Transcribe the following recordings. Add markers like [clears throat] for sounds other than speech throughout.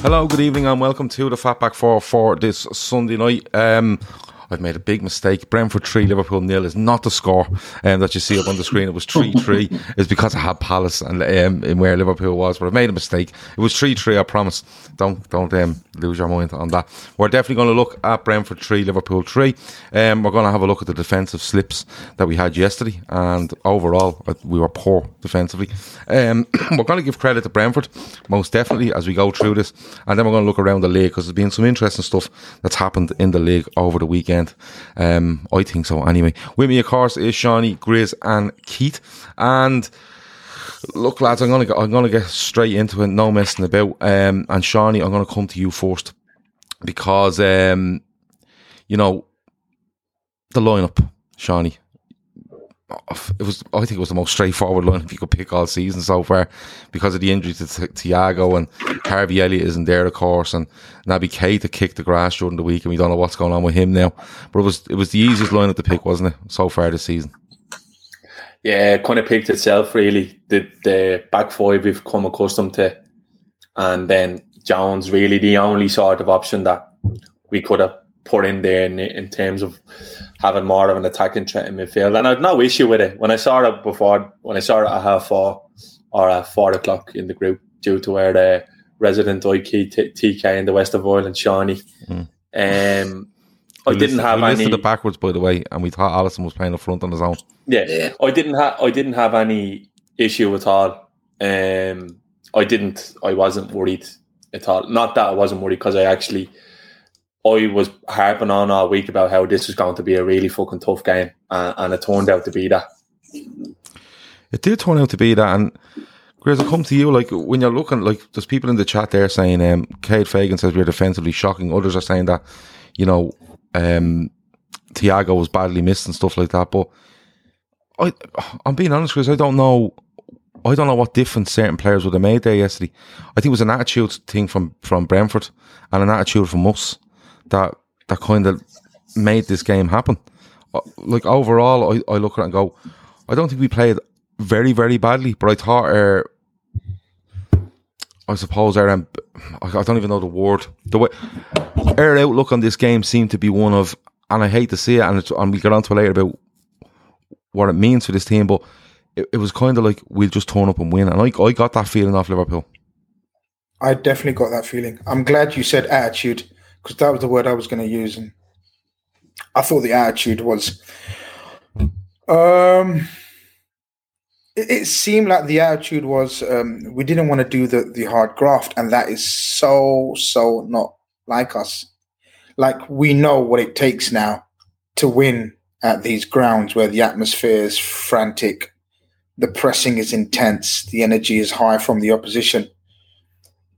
Hello, good evening, and welcome to the Fatback 4 for this Sunday night. Um, I've made a big mistake. Brentford 3, Liverpool nil is not the score um, that you see up on the screen. It was 3 3. [laughs] It's because I had Palace and um, in where Liverpool was, but I've made a mistake. It was 3 3, I promise. Don't don't um, lose your mind on that. We're definitely going to look at Brentford 3, Liverpool 3. Um, we're going to have a look at the defensive slips that we had yesterday, and overall, uh, we were poor defensively. Um, [clears throat] we're going to give credit to Brentford, most definitely, as we go through this, and then we're going to look around the league because there's been some interesting stuff that's happened in the league over the weekend. Um, I think so, anyway. With me, of course, is Seany, Grizz, and Keith, and look, lads, I'm gonna go, I'm gonna get straight into it, no messing about. Um, and Seany, I'm gonna come to you first because um, you know the lineup, Seany. It was, I think, it was the most straightforward lineup you could pick all season so far because of the injury to Ti- Thiago and Harvey Elliott isn't there, of course, and Naby Keita kicked the grass during the week, and we don't know what's going on with him now. But it was, it was the easiest lineup to pick, wasn't it, so far this season? Yeah, it kind of picked itself really. The the back five we've come accustomed to, and then Jones really the only sort of option that we could have put in there in, in terms of having more of an attacking threat in midfield. And I had no issue with it when I saw it before. When I saw it at half four or at four o'clock in the group, due to where the resident IK T- TK in the west of Ireland, Seany. Um, I We didn't listed- have we any. listed it backwards, by the way, and we thought Alisson was playing up front on his own. Yeah, I didn't have I didn't have any issue at all. Um, I didn't. I wasn't worried at all. Not that I wasn't worried because I actually I was harping on all week about how this was going to be a really fucking tough game, uh, and it turned out to be that. It did turn out to be that, and Grizz, I come to you like when you're looking like there's people in the chat there saying, um, Cade Fagan says we're defensively shocking. Others are saying that, you know, um, was badly missed and stuff like that. But I, I'm being honest, Chris. I don't know. I don't know what difference certain players would have made there yesterday. I think it was an attitude thing from from Brentford and an attitude from us that that kind of made this game happen. Uh, Like overall, I, I look at it and go, I don't think we played very very badly, but I thought our I suppose our I don't even know the word. The way our outlook on this game seemed to be one of, and I hate to see it, and it's, and we'll get on to it later about what it means for this team, but it, it was kind of like we'll just turn up and win, and I I got that feeling off Liverpool. I definitely got that feeling. I'm glad you said attitude because that was the word I was going to use, and I thought the attitude was. Um, it, it seemed like the attitude was um, we didn't want to do the the hard graft, and that is so so not like us. Like we know what it takes now to win at these grounds where the atmosphere is frantic, the pressing is intense, the energy is high from the opposition.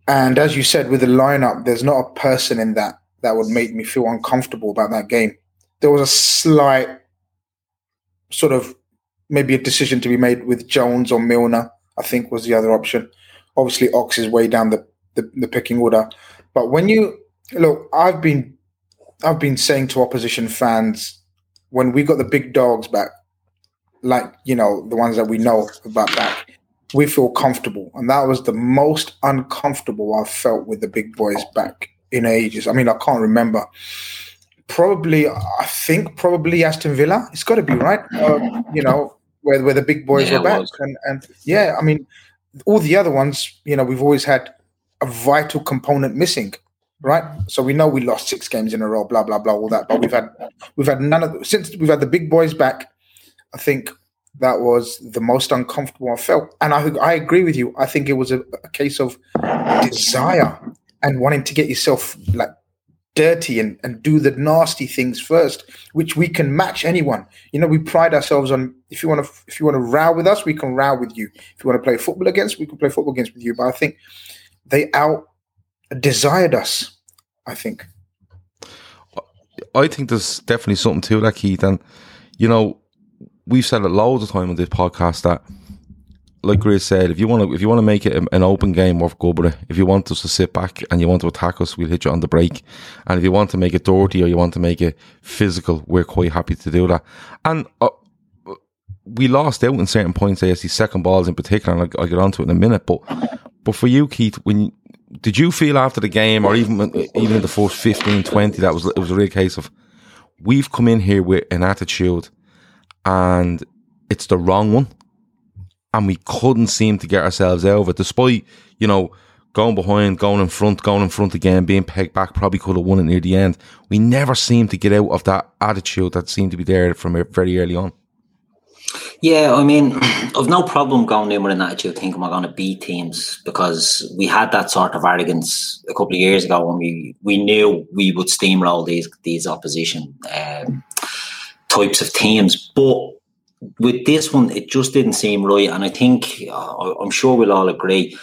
And as you said, with the lineup, there's not a person in that that would make me feel uncomfortable about that game. There was a slight sort of maybe a decision to be made with Jones or Milner, I think was the other option. Obviously, Ox is way down the, the, the picking order. But when you look, I've been I've been saying to opposition fans when we got the big dogs back, like you know the ones that we know about back, we feel comfortable, and that was the most uncomfortable I've felt with the big boys back in ages. I mean, I can't remember. Probably, I think probably Aston Villa. It's got to be right. Uh, you know where where the big boys Yeah, are back, and and yeah, I mean, all the other ones. You know, we've always had a vital component missing right? So we know we lost six games in a row, blah blah blah, all that. But we've had we've had none of the, since we've had the big boys back. I think that was the most uncomfortable I felt, and I I agree with you. I think it was a, a case of desire and wanting to get yourself like dirty and, and do the nasty things first, which we can match anyone. You know, we pride ourselves on if you want to if you want to row with us, we can row with you. If you want to play football against, we can play football against with you. But I think they out desired us. I think. I think there's definitely something to that, Keith. And, you know, we've said it loads of time on this podcast that, like Chris said, if you want to, if you want to make it an open game, with it. If you want us to sit back and you want to attack us, we'll hit you on the break. And if you want to make it dirty or you want to make it physical, we're quite happy to do that. And uh, we lost out in certain points, ASC second balls in particular, and I'll, I'll get onto it in a minute. But, but for you, Keith, when did you feel after the game, or even even in the first 15, 20, that was it was a real case of we've come in here with an attitude, and it's the wrong one, and we couldn't seem to get ourselves out of it, despite you know going behind, going in front, going in front again, being pegged back, probably could have won it near the end. We never seemed to get out of that attitude that seemed to be there from very early on. Yeah, I mean, [clears throat] I've no problem going in with an attitude thinking we're going to beat teams because we had that sort of arrogance a couple of years ago when we, we knew we would steamroll these these opposition um, types of teams. But with this one, it just didn't seem right, and I think uh, I'm sure we'll all agree.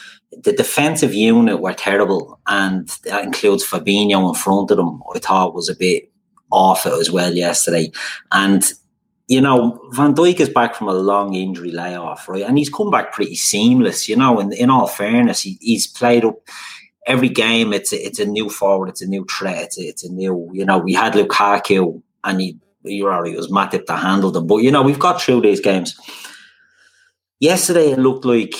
The defensive unit were terrible, and that includes Fabinho in front of them. I thought was a bit off it as well yesterday, and you know, Van Dijk is back from a long injury layoff, right? And he's come back pretty seamless, you know. And in all fairness, he, he's played up every game. It's a, it's a new forward, it's a new threat, it's a, it's a new, you know. We had Lukaku, and he you're already it was Matip that handled him, but you know we've got through these games. Yesterday, it looked like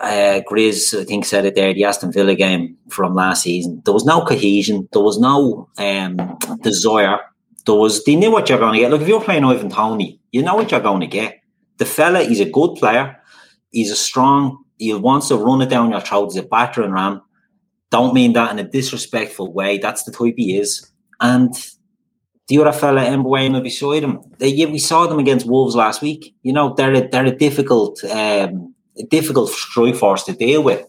uh, Grizz, I think, said it there. The Aston Villa game from last season. There was no cohesion. There was no um, desire there was they knew what you're going to get. Look, if you're playing Ivan Toney, you know what you're going to get. The fella, he's a good player. He's a strong. He wants to run it down your throat. He's a battering ram. Don't mean that in a disrespectful way. That's the type he is. And the other fella, Mbeumo, beside him, they, yeah, we saw them against Wolves last week. You know, they're a, they're a difficult, um, a difficult strike force to deal with.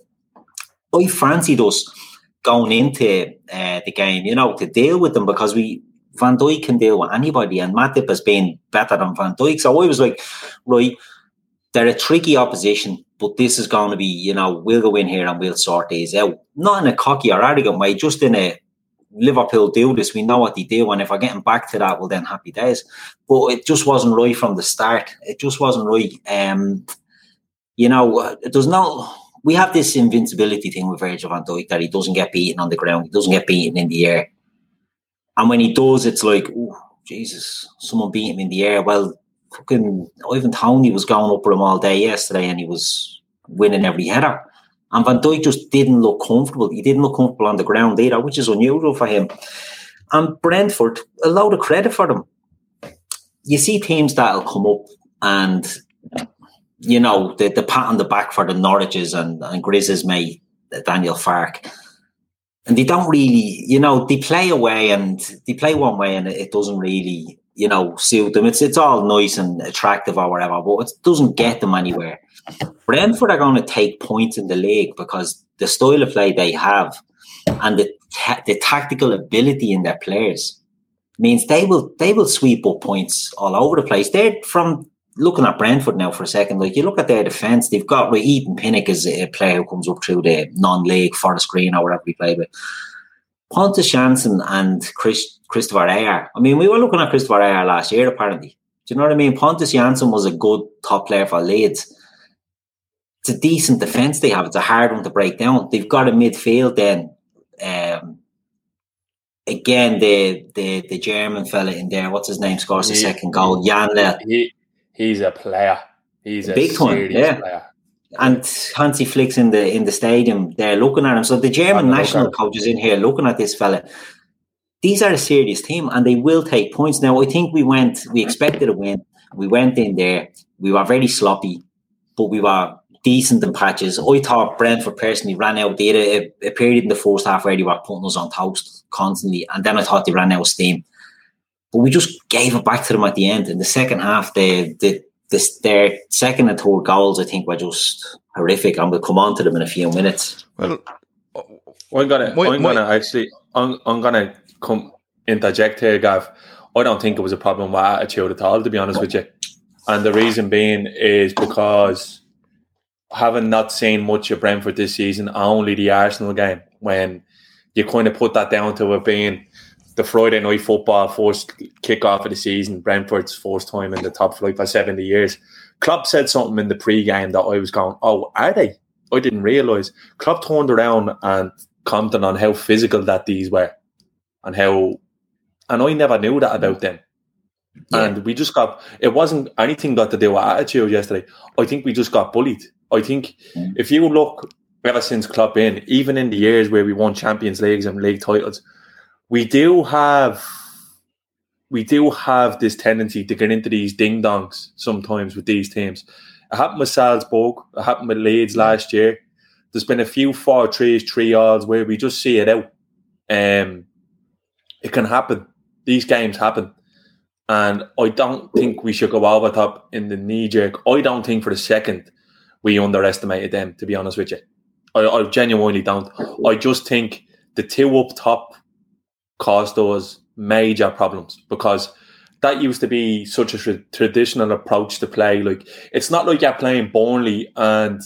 I fancied us going into uh, the game, you know, to deal with them because we Van Dijk can deal with anybody, and Matip has been better than Van Dijk. So I was like, right, they're a tricky opposition, but this is going to be, you know, we'll go in here and we'll sort these out. Not in a cocky or arrogant way, just in a Liverpool do this. We know what they do, and if we're getting back to that, well, then happy days. But it just wasn't right from the start. It just wasn't right. Um, you know, there's no. We have this invincibility thing with Virgil van Dijk that he doesn't get beaten on the ground, he doesn't get beaten in the air. And when he does, it's like, oh, Jesus, someone beat him in the air. Well, fucking Ivan Toney was going up with him all day yesterday and he was winning every header. And Van Dijk just didn't look comfortable. He didn't look comfortable on the ground either, which is unusual for him. And Brentford, a load of credit for them. You see teams that'll come up and, you know, the, the pat on the back for the Norwiches and, and Grizz's mate, Daniel Farke and they don't really, you know, they play away and they play one way and it doesn't really, you know, suit them. It's it's all nice and attractive or whatever, but it doesn't get them anywhere. Brentford are going to take points in the league because the style of play they have and the ta- the tactical ability in their players means they will they will sweep up points all over the place. They're from looking at Brentford now for a second. Like you look at their defence, they've got right, Ethan Pinnock is a player who comes up through the non-league Forest Green or whatever we play with. Pontus Jansson and Chris, Kristoffer Ajer. I mean, we were looking at Kristoffer Ajer last year, apparently. Do you know what I mean? Pontus Jansson was a good top player for Leeds. It's a decent defence they have. It's a hard one to break down. They've got a midfield then. Um, again, the the the German fella in there, what's his name, scores the he, second goal. Janelt. He, he's a player. He's a big one, yeah. Player. And Hansi Flick's in the in the stadium, they're looking at him. So the German national coach is in here looking at this fella. These are a serious team and they will take points. Now I think we went we expected a win. We went in there, we were very sloppy, but we were decent in patches. I thought Brentford personally ran out. They had a, a, period in the first half where they were putting us on toast constantly, and then I thought they ran out of steam. But we just gave it back to them at the end. In the second half, they, the this, their second and third goals, I think, were just horrific. I'm going to come on to them in a few minutes. Well, I'm gonna, my, I'm my, gonna actually, I'm, I'm gonna come interject here, Gav. I don't think it was a problem with attitude at all, to be honest with you. And the reason being is because having not seen much of Brentford this season, only the Arsenal game, when you kind of put that down to it being the Friday night football first kickoff of the season, Brentford's first time in the top flight for 70 years. Klopp said something in the pre-game that I was going, oh, are they? I didn't realise. Klopp turned around and commented on how physical that these were and how, and I never knew that about them. Yeah. And we just got, it wasn't anything got to do with attitude yesterday. I think we just got bullied. I think mm. if you look ever since Klopp in, even in the years where we won Champions Leagues and league titles, we do have we do have this tendency to get into these ding dongs sometimes with these teams. It happened with Salzburg, it happened with Leeds last year. There's been a few four threes, three odds where we just see it out. Um, it can happen. These games happen. And I don't think we should go over top in the knee jerk. I don't think for a second we underestimated them, to be honest with you. I, I genuinely don't. I just think the two up top caused those major problems because that used to be such a tra- traditional approach to play. Like it's not like you're playing Burnley and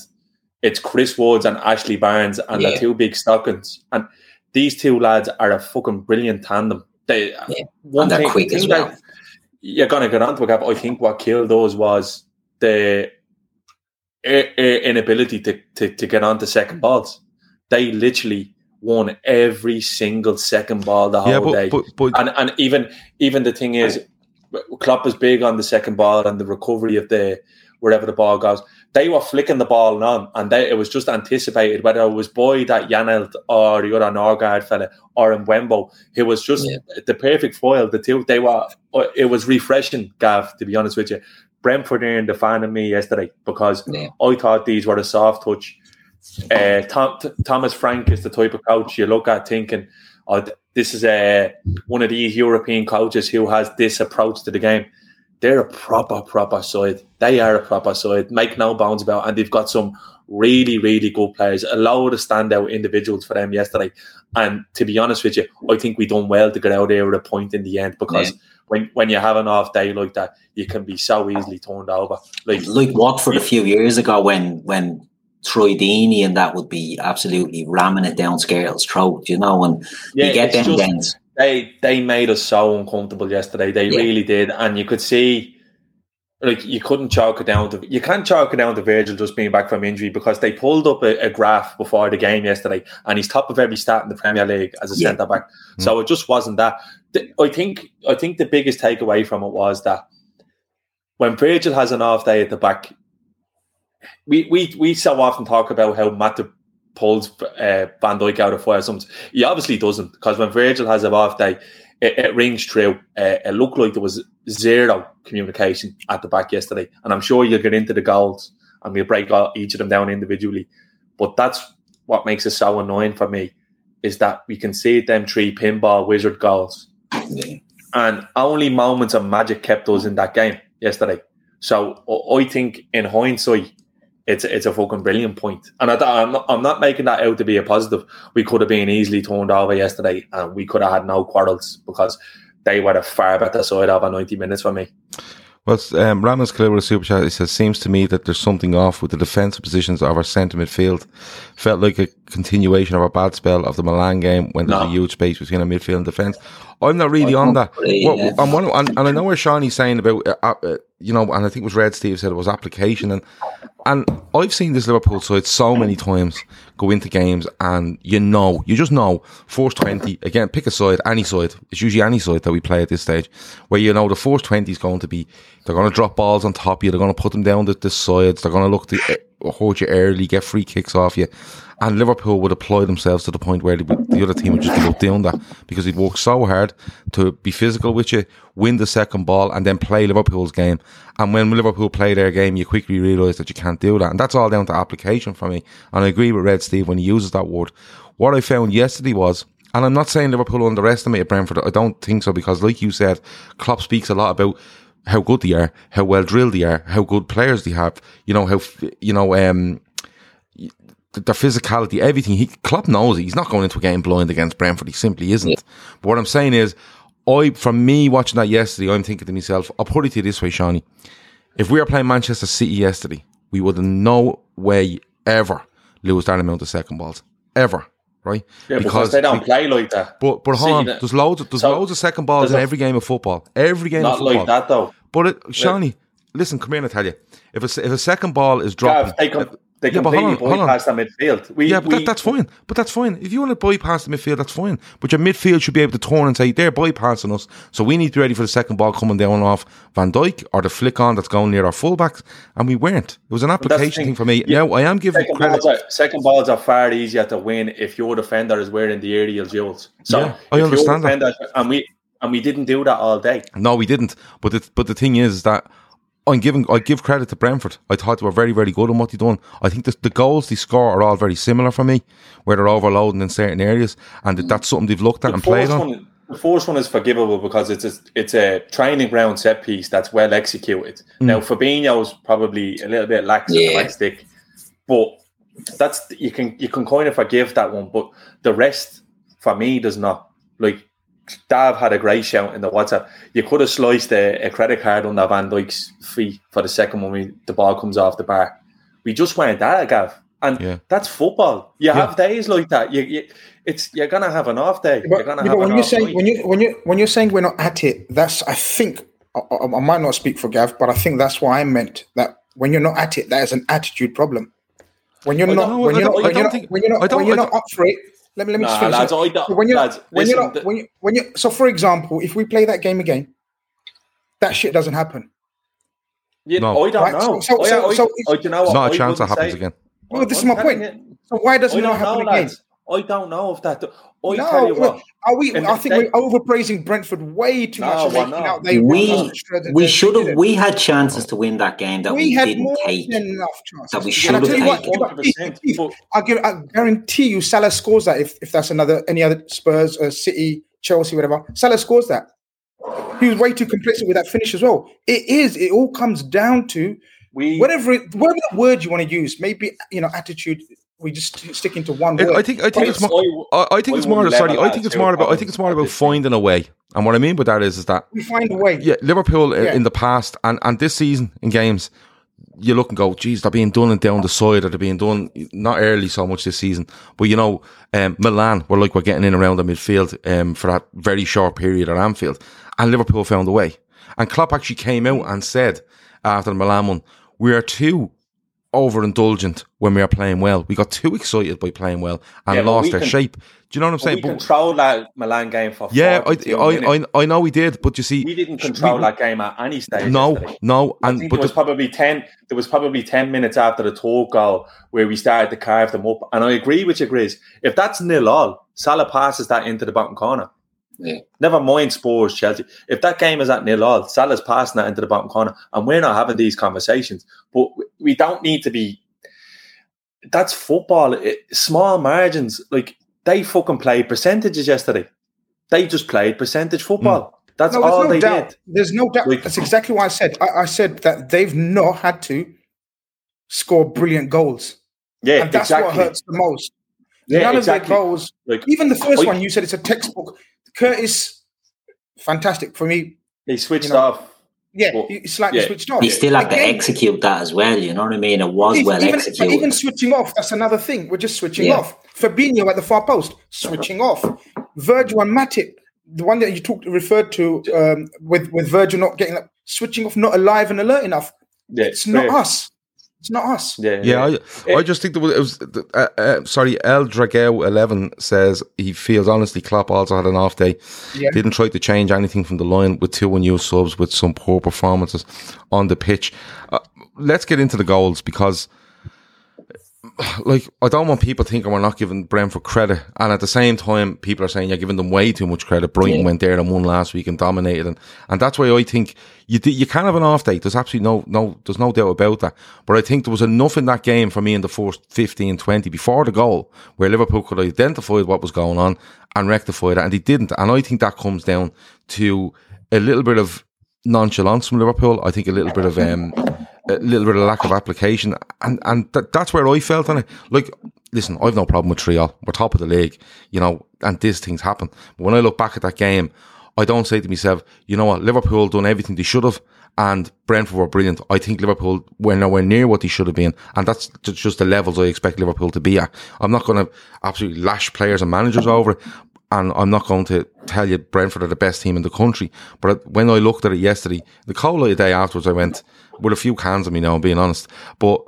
it's Chris Woods and Ashley Barnes and yeah. the two big Stockings. And these two lads are a fucking brilliant tandem. They yeah. one and thing, quick as well. You're gonna get onto it, I think what killed those was the inability to, to, to get onto second balls. They literally won every single second ball the whole yeah, but, day. But, but, and and even even the thing is, Klopp is big on the second ball and the recovery of the wherever the ball goes. They were flicking the ball on, and they, it was just anticipated whether it was Boyd that Janelt or the other Nørgaard fella or Mbeumo. It was just yeah. the perfect foil. The two they were. It was refreshing, Gav. To be honest with you, Brentford earned the fan of me yesterday because yeah. I thought these were a soft touch uh, Tom, Thomas Frank is the type of coach you look at thinking, oh, this is a, uh, one of these European coaches who has this approach to the game. They're a proper, proper side. They are a proper side. Make no bounds about it. And they've got some really, really good players. A lot of standout individuals for them yesterday. And to be honest with you, I think we done well to get out there with a point in the end because when, when you have an off day like that, you can be so easily turned over. Like like Watford a few years ago when when Troy Deeney and that would be absolutely ramming it down Skrtel's throat, you know, and yeah, you get them just, games. They they made us so uncomfortable yesterday. They yeah. really did. And you could see like you couldn't chalk it down to you can't chalk it down to Virgil just being back from injury because they pulled up a, a graph before the game yesterday and he's top of every stat in the Premier League as a yeah. centre back. Mm. So it just wasn't that. I think I think the biggest takeaway from it was that when Virgil has an off day at the back, we we we so often talk about how Matip pulls uh, Van Dijk out of fire. Sometimes he obviously doesn't because when Virgil has a off day, it, it rings true. Uh, it looked like there was zero communication at the back yesterday, and I'm sure you'll get into the goals and we'll break all, each of them down individually. But that's what makes it so annoying for me is that we can see them three pinball wizard goals, and only moments of magic kept us in that game yesterday. So I think in hindsight, it's it's a fucking brilliant point. And I, am not, I'm not making that out to be a positive. We could have been easily turned over yesterday, and we could have had no quarrels because they were a far better side over 90 minutes for me. Well, um, Ramos Clear with a super chat. He says, "Seems to me that there's something off with the defensive positions of our centre midfield. Felt like a continuation of our bad spell of the Milan game when there's No. a huge space between our midfield and defence. I'm not really on that. Well. I'm one, and, and I know where Seany's saying about, uh, uh, you know, and I think it was Red Steve said it was application, and and I've seen this Liverpool side so many times go into games, and you know, you just know, force twenty again. Pick a side, any side. It's usually any side that we play at this stage, where you know the force twenty is going to be. They're going to drop balls on top of you. They're going to put them down the, the sides. They're going to look to hold you early, get free kicks off you. And Liverpool would apply themselves to the point where the, the other team would just give up doing that because he'd work so hard to be physical with you, win the second ball, and then play Liverpool's game. And when Liverpool play their game, you quickly realise that you can't do that. And that's all down to application for me. And I agree with Red Steve when he uses that word. What I found yesterday was, and I'm not saying Liverpool underestimated Brentford. I don't think so because, like you said, Klopp speaks a lot about how good they are, how well drilled they are, how good players they have. You know how you know um, th- their physicality, everything. He Klopp knows it. he's not going into a game blind against Brentford. He simply isn't. But what I'm saying is, I from me watching that yesterday, I'm thinking to myself, I'll put it to you this way, Seany. If we were playing Manchester City yesterday, we would in no way ever lose that amount of second balls. Ever. Right? Yeah, because, they don't play like that. But but hold See, on, there's loads of, there's so, loads of second balls in every game of football. Every game of Not football. like that though. But it, Seany, listen, come here and I tell you. If a, if a second ball is dropping, Gav, they, Yeah, but completely hold on, hold on. bypass the midfield. We, yeah, but we, that, that's fine. But that's fine. If you want to bypass the midfield, that's fine. But your midfield should be able to turn and say they're bypassing us, so we need to be ready for the second ball coming down off Van Dijk or the flick on that's going near our fullbacks, and we weren't. It was an application thing. for me. Yeah. Now I am giving Second credit. balls, are, second balls are far easier to win if your defender is wearing the aerial jewels. So Yeah, I understand that. and we and we didn't do that all day. No, we didn't. But the, but the thing is that I'm giving I give credit to Brentford. I thought they were very very good on what they done. I think the, the goals they score are all very similar for me, where they're overloading in certain areas, and that that's something they've looked at The and played on. one, the first one is forgivable because it's a, it's a training ground set piece that's well executed. Mm. Now Fabinho's probably a little bit lax in the right stick, but that's you can you can kind of forgive that one. But the rest for me does not. Like Dav had a great shout in the WhatsApp. You could have sliced a, a credit card under Van Dijk's feet for the second one when the ball comes off the bar. We just weren't there, Gav. And Yeah. that's football. You Yeah. have days like that. You, you, it's you're gonna have an off day. But, you're gonna yeah, have but an when you off say night. when you when you when you're saying we're not at it, that's I think I, I, I might not speak for Gav, but I think that's why I meant that when you're not at it, that is an attitude problem. When you're not when you're don't- when you're don't when you're I not don't- when you're I not up for it. Let me let me just Nah, finish. lads, it. I don't- So when you're lads, when you're not when you when you so for example, if we play that game again, that shit doesn't happen. You- No. I don't Right, know. so- so- I- so- I- so I- do you know what? Not a chance that happens say- again. Well, this is I'm my point. you, So why doesn't it not don't happen know, again? lads. I don't know if that. I No, tell you what. are we? I think day- we're overpraising Brentford way too No, much. and we're out they We run us to shreds and we should have we had chances to win that game that we, we had didn't more take. than enough chances. that we should have tell what, taken. you know, Keith, 100%, Keith, but- I, give, I guarantee you, Salah scores that if, if that's another any other Spurs, uh, City, Chelsea, whatever. Salah scores that. He was way too complacent with that finish as well. It is. It all comes down to We whatever it, whatever word you want to use. Maybe you know attitude. We just stick into one word. I think I think I- it's more. I, I think it's more. Sorry, I think it's more about. I think it's more about at this stage. finding a way. And what I mean by that is, is that we find a way. yeah, Liverpool Yeah. in the past and and this season in games, you look and go, geez, they're being done and down the side, or they're being done not early so much this season, but you know, um, Milan were like we're getting in around the midfield um, for that very short period at Anfield, and Liverpool found a way. And Klopp actually came out and said after the Milan one, we are too overindulgent when we are playing well. We got too excited by playing well and Yeah, lost we our can- shape. Do you know what I'm we saying? But- controlled that Milan game for yeah, I, I. I, I know we did, but you see, we didn't control we- that game at any stage. no, yesterday. no, and but there was the, probably ten. There was probably ten minutes after the third goal where we started to carve them up. And I agree with you, Grizz. If that's nil all, Salah passes that into the bottom corner. Yeah. Never mind Spurs, Chelsea. If that game is at nil all, Salah's passing that into the bottom corner, and we're not having these conversations. But we don't need to be. That's football. It, small margins, like they fucking played percentages yesterday. They just played percentage football. Hmm. That's No, all no they doubt. did. There's no doubt. Like- That's exactly what I said. I, I said that they've not had to score brilliant goals, Yeah, and that's exactly. what hurts the most. Yeah, None exactly. of their goals, Like even the first one, you said it's a textbook. Curtis fantastic for me. He switched You know, off. Yeah, Well, he slightly yeah. switched off. He still had to execute that as well. You know what I mean? It was even, well even, executed. even switching off, that's another thing. We're just switching Yeah. off. Fabinho at the far post, switching off. Virgil and Matip, the one that you talked referred to um, with with Virgil not getting up, switching off, not alive and alert enough. Yeah, It's not us. It's not us. Yeah, Yeah, I, Eh, I just think that was, it was uh, uh, sorry, El Dragao eleven says he feels honestly Klopp also had an off day. Yeah. Didn't try to change anything from the line with two new subs with some poor performances on the pitch. Uh, let's get into the goals because [sighs] like I don't want people thinking we're not giving Brentford credit, and at the same time, people are saying you're giving them way too much credit. Brighton Yeah. went there and won last week and dominated, and, and that's why I think you you can have an off day. There's absolutely no no there's no doubt about that. But I think there was enough in that game for me in the first 15, 20 before the goal where Liverpool could identify what was going on and rectify it, and they didn't. And I think that comes down to a little bit of nonchalance from Liverpool. I think a little bit of um, a little bit of lack of application, and and th- that's where I felt on it. Like, listen, I've no problem with Trial. We're top of the league, you know, and these things happen. But when I look back at that game, I don't say to myself, you know what, Liverpool done everything they should have. And Brentford were brilliant. I think Liverpool were nowhere near what they should have been. And that's just the levels I expect Liverpool to be at. I'm not going to absolutely lash players and managers over. And I'm not going to tell you Brentford are the best team in the country. But when I looked at it yesterday, the cold light day afterwards, I went with a few cans of me now, I'm being honest. But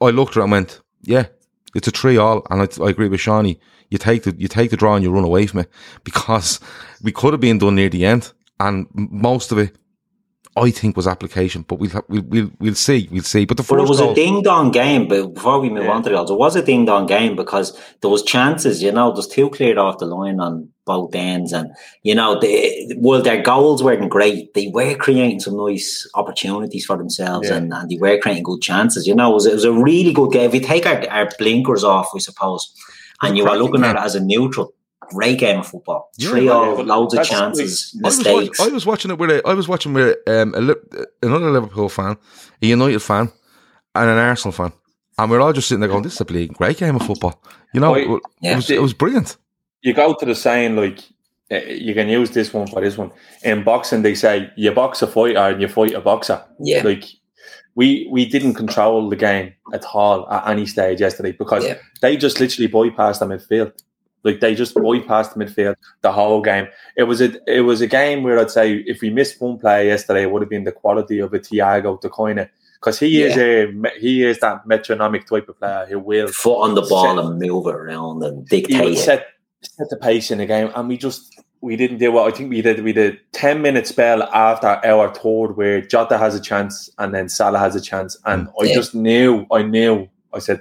I- looked at and went, yeah, it's a three all. And I, I agree with Seany. You take the, you take the draw and you run away from it [laughs] because we could have been done near the end. And most of it, I think was application, but we'll, we'll, we'll, we'll see, we'll see. But the first But it was goal, a ding dong game. But before we move Yeah. on to the goals, it was a ding dong game because there was chances. You know, there's two cleared off the line on both ends, and you know, they, well, their goals weren't great. They were creating some nice opportunities for themselves, Yeah. and, and they were creating good chances. You know, it was, it was a really good game. If we take our, our blinkers off, we suppose, and you are looking at it as a neutral, great game of football. Yeah, Three yeah, loads of that's- chances, I was, mistakes. watch, I was watching it with a, I was watching with um, a, another Liverpool fan, a United fan, and an Arsenal fan, and we are all just sitting there going, "This is a bleeding great game of football." You know, I- it, Yeah. it was it was brilliant. you go to the saying like uh, you can use this one for this one. In boxing, they say you box a fighter and you fight a boxer. yeah, Like we we didn't control the game at all at any stage yesterday because Yeah. they just literally bypassed the midfield. Like they just bypassed the midfield the whole game. It was a it was a game where I'd say if we missed one play yesterday, it would have been the quality of a Thiago to kind of because he is a he is that metronomic type of player who will foot on the ball set- and move it around and dictate set set the pace in the game, and we just we didn't do what I think we did. We did ten minute spell after our third where Jota has a chance and then Salah has a chance, and I just knew I knew I said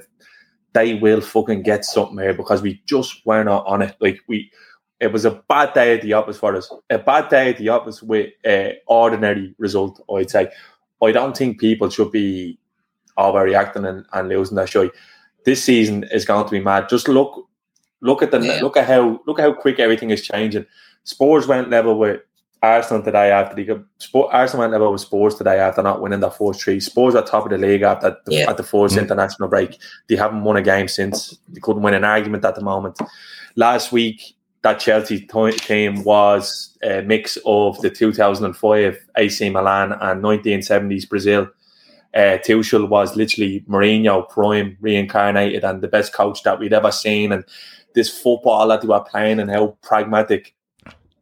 they will fucking get something here because we just were not on it. Like we, it was a bad day at the office for us. A bad day at the office with an ordinary result. I'd say. I don't think people should be overreacting and, and losing their shit. This season is going to be mad. Just look, look at the Yeah. look at how look at how quick everything is changing. Spurs went level with Arsenal today after they got Sport, Arsenal went level with Spurs today after not winning their fourth three. Spurs are top of the league after the, Yeah. at the 1st Mhm. international break. They haven't won a game since. They couldn't win an argument at the moment. Last week, that Chelsea to- team was a mix of the 2005 AC Milan and 1970s Brazil. Uh, Tuchel was literally Mourinho prime reincarnated and the best coach that we'd ever seen. And this football that they were playing and how pragmatic.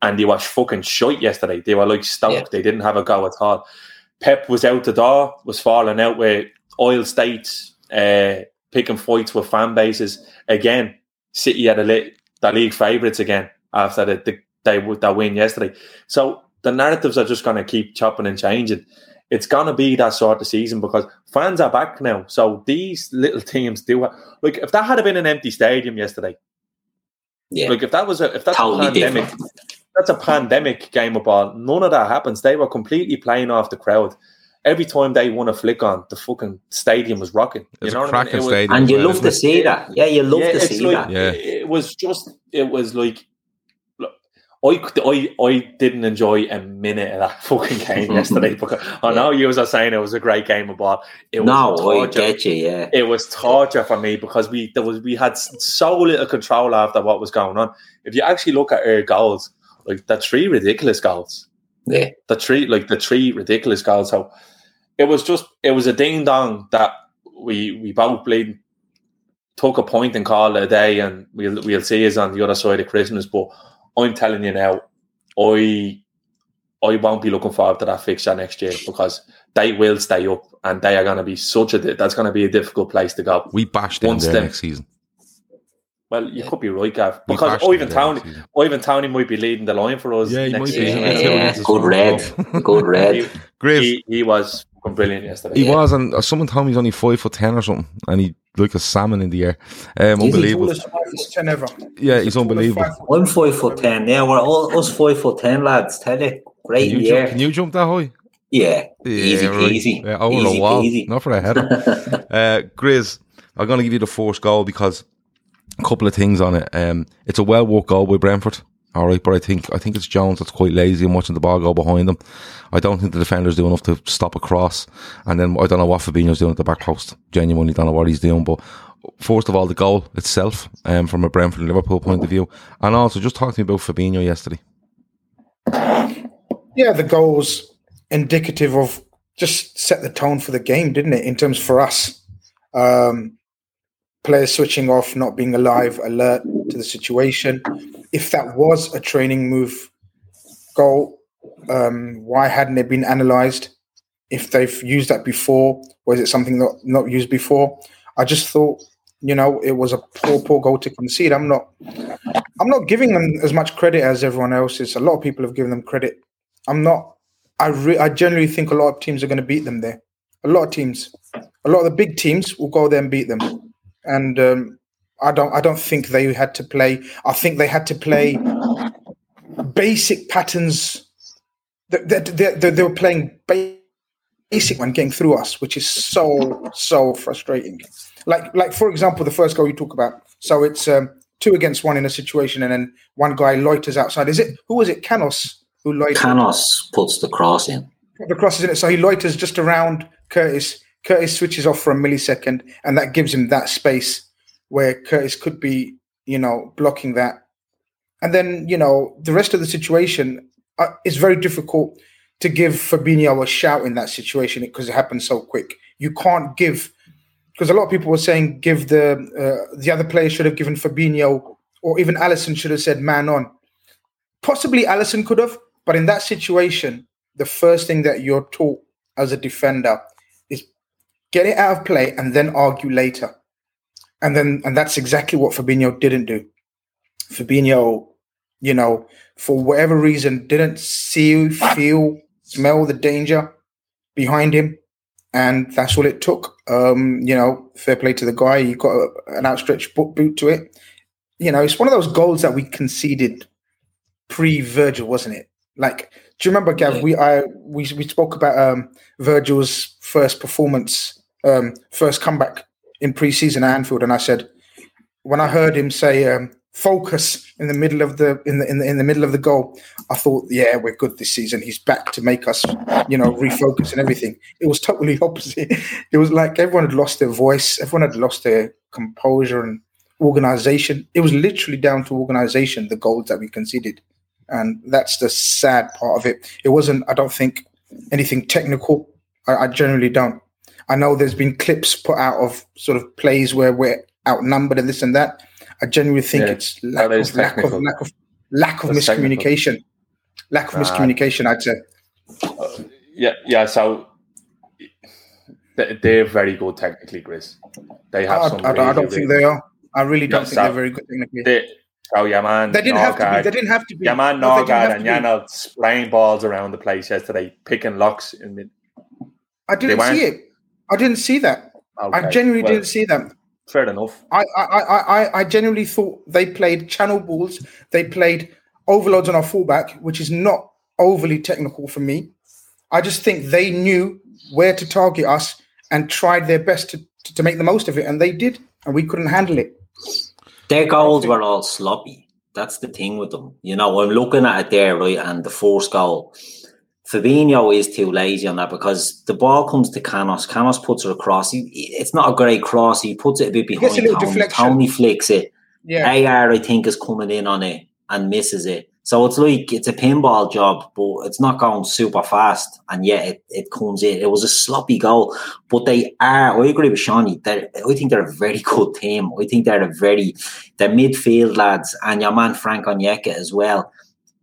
And they were fucking shite yesterday. They were like stoked. Yeah. They didn't have a go at all. Pep was out the door, was falling out with oil states, uh, picking fights with fan bases. Again, City had a lit, the league favourites again after the, the they that win yesterday. So the narratives are just going to keep chopping and changing. It's going to be that sort of season because fans are back now. So these little teams do ha- like if that had been an empty stadium yesterday, Yeah, like if that was a if that's Totally a pandemic, different. That's a pandemic game of ball. None of that happens. They were completely playing off the crowd. Every time they won a flick on, the fucking stadium was rocking. It's you a know what I mean? cracking It was- stadium. and you well, love to it? see that. Yeah, you love to see like, that. Yeah. It, it was just, it was like, look, I, I, I didn't enjoy a minute of that [laughs] fucking game [laughs] yesterday because I know you are saying it was a great game of ball. It was No, I torture. get you. Yeah, It was torture for me because we there was we had so little control after what was going on. If you actually look at our goals, Like the three ridiculous goals. Yeah. The three like the three ridiculous goals. So it was just it was a ding dong that we we both played took a point and called it a day and we'll we'll see us on the other side of Christmas. But I'm telling you now, I I won't be looking forward to that fixture next year because they will stay up and they are going to be such a that's going to be a difficult place to go. We bashed them Once there them- next season. Well, you could be right, Gav, because bashed them Ivan there Toney, next. Ivan Toney might be leading the line for us. Yeah, he next might season. That's how it Yeah, good red. [laughs] Good red. He, Grizz, he, he was brilliant yesterday. he was, and uh, someone told me he's only five foot ten or something, and he like a salmon in the air. Um, unbelievable. Tallest ten ever. Yeah, he's unbelievable. Tallest five foot- I'm five foot ten. Yeah, we're all us five foot ten lads. Tell you, great Can you, year. jump, can you jump that high? yeah, easy right. peasy. Yeah, over easy a wall, peasy. not for a header. [laughs] uh, Grizz, I'm going to give you the first goal because a couple of things on it. Um, it's a well worked goal by Brentford. All right, but I think I think it's Jones that's quite lazy and watching the ball go behind him. I don't think the defenders do enough to stop a cross, and then I don't know what Fabinho's doing at the back post. Genuinely don't know what he's doing. But first of all, the goal itself, um, from a Brentford and Liverpool point of view, and also just talk to me about Fabinho yesterday. Yeah, the goals indicative of just set the tone for the game, didn't it? In terms for us, um, players switching off, not being alive, alert to the situation. If that was a training move goal, um, why hadn't it been analysed? If they've used that before, was it something not not used before? I just thought, you know, it was a poor, poor goal to concede. I'm not, I'm not giving them as much credit as everyone else is. A lot of people have given them credit. I'm not. I re- I generally think a lot of teams are going to beat them there. A lot of teams, a lot of the big teams will go there and beat them. And um, I don't. I don't think they had to play. I think they had to play basic patterns. That that they, they, they were playing basic one getting through us, which is so so frustrating. Like like for example, the first goal you talk about. So it's um, two against one in a situation, and then one guy loiters outside. Is it who was it? Canos who loiters. Canos puts the cross in. The cross is in it, so he loiters just around Curtis. Curtis switches off for a millisecond, and that gives him that space where Curtis could be, you know, blocking that. And then, you know, the rest of the situation uh, is very difficult to give Fabinho a shout in that situation because it happened so quick. You can't give because a lot of people were saying give the uh, the other player should have given Fabinho or even Alisson should have said man on. Possibly Alisson could have, but in that situation, the first thing that you're taught as a defender get it out of play and then argue later. And then and that's exactly what Fabinho didn't do. Fabinho, you know, for whatever reason, didn't see, feel, smell the danger behind him. And that's all it took. Um, you know, fair play to the guy. He got a, an outstretched boot, to it. You know, it's one of those goals that we conceded pre Virgil, wasn't it? Like, do you remember, Gav? Yeah. We I we we spoke about um, Virgil's first performance, um, first comeback in pre-season at Anfield, and I said when I heard him say um, "focus" in the middle of the in the, in the in the middle of the goal, I thought, yeah, we're good this season. He's back to make us, you know, refocus and everything. It was [laughs] totally opposite. It was like everyone had lost their voice, everyone had lost their composure and organization. It was literally down to organization, the goals that we conceded. And that's the sad part of it. It wasn't, I don't think, anything technical. I, I generally don't. I know there's been clips put out of sort of plays where we're outnumbered and this and that. I genuinely think Yeah, it's lack of, lack of lack of lack of That's technical. miscommunication. Lack of miscommunication, I'd say. Uh, yeah, yeah. So they- they're very good technically, Chris. They have I, some. I, I don't really, think they are. I really don't Yeah, think so- they're very good technically. They, so yeah, man. They didn't have to be. They didn't have to be. Yeah, man, No, they didn't have Nørgaard and. Janelt spraying balls around the place yesterday, picking locks in. I didn't see it. I didn't see that. I genuinely well, didn't see that. Fair enough. I, I, I, I, I genuinely thought they played channel balls. They played overloads on our fullback, which is not overly technical for me. I just think they knew where to target us and tried their best to, to, to make the most of it, and they did, and we couldn't handle it. Their goals were all sloppy. That's the thing with them. You know, I'm looking at it there, right? And the first goal, Fabinho is too lazy on that because the ball comes to Canos. Canos puts it across. He, it's not a great cross. He puts it a bit behind a Toney. Toney flicks it. Yeah, AR, I think, is coming in on it and misses it. So it's like it's a pinball job, but it's not going super fast, and yet it, it comes in. It was a sloppy goal, but they are. I agree with Seany. I think they're a very good team. I think they're a very they're midfield lads, and your man Frank Onyeka as well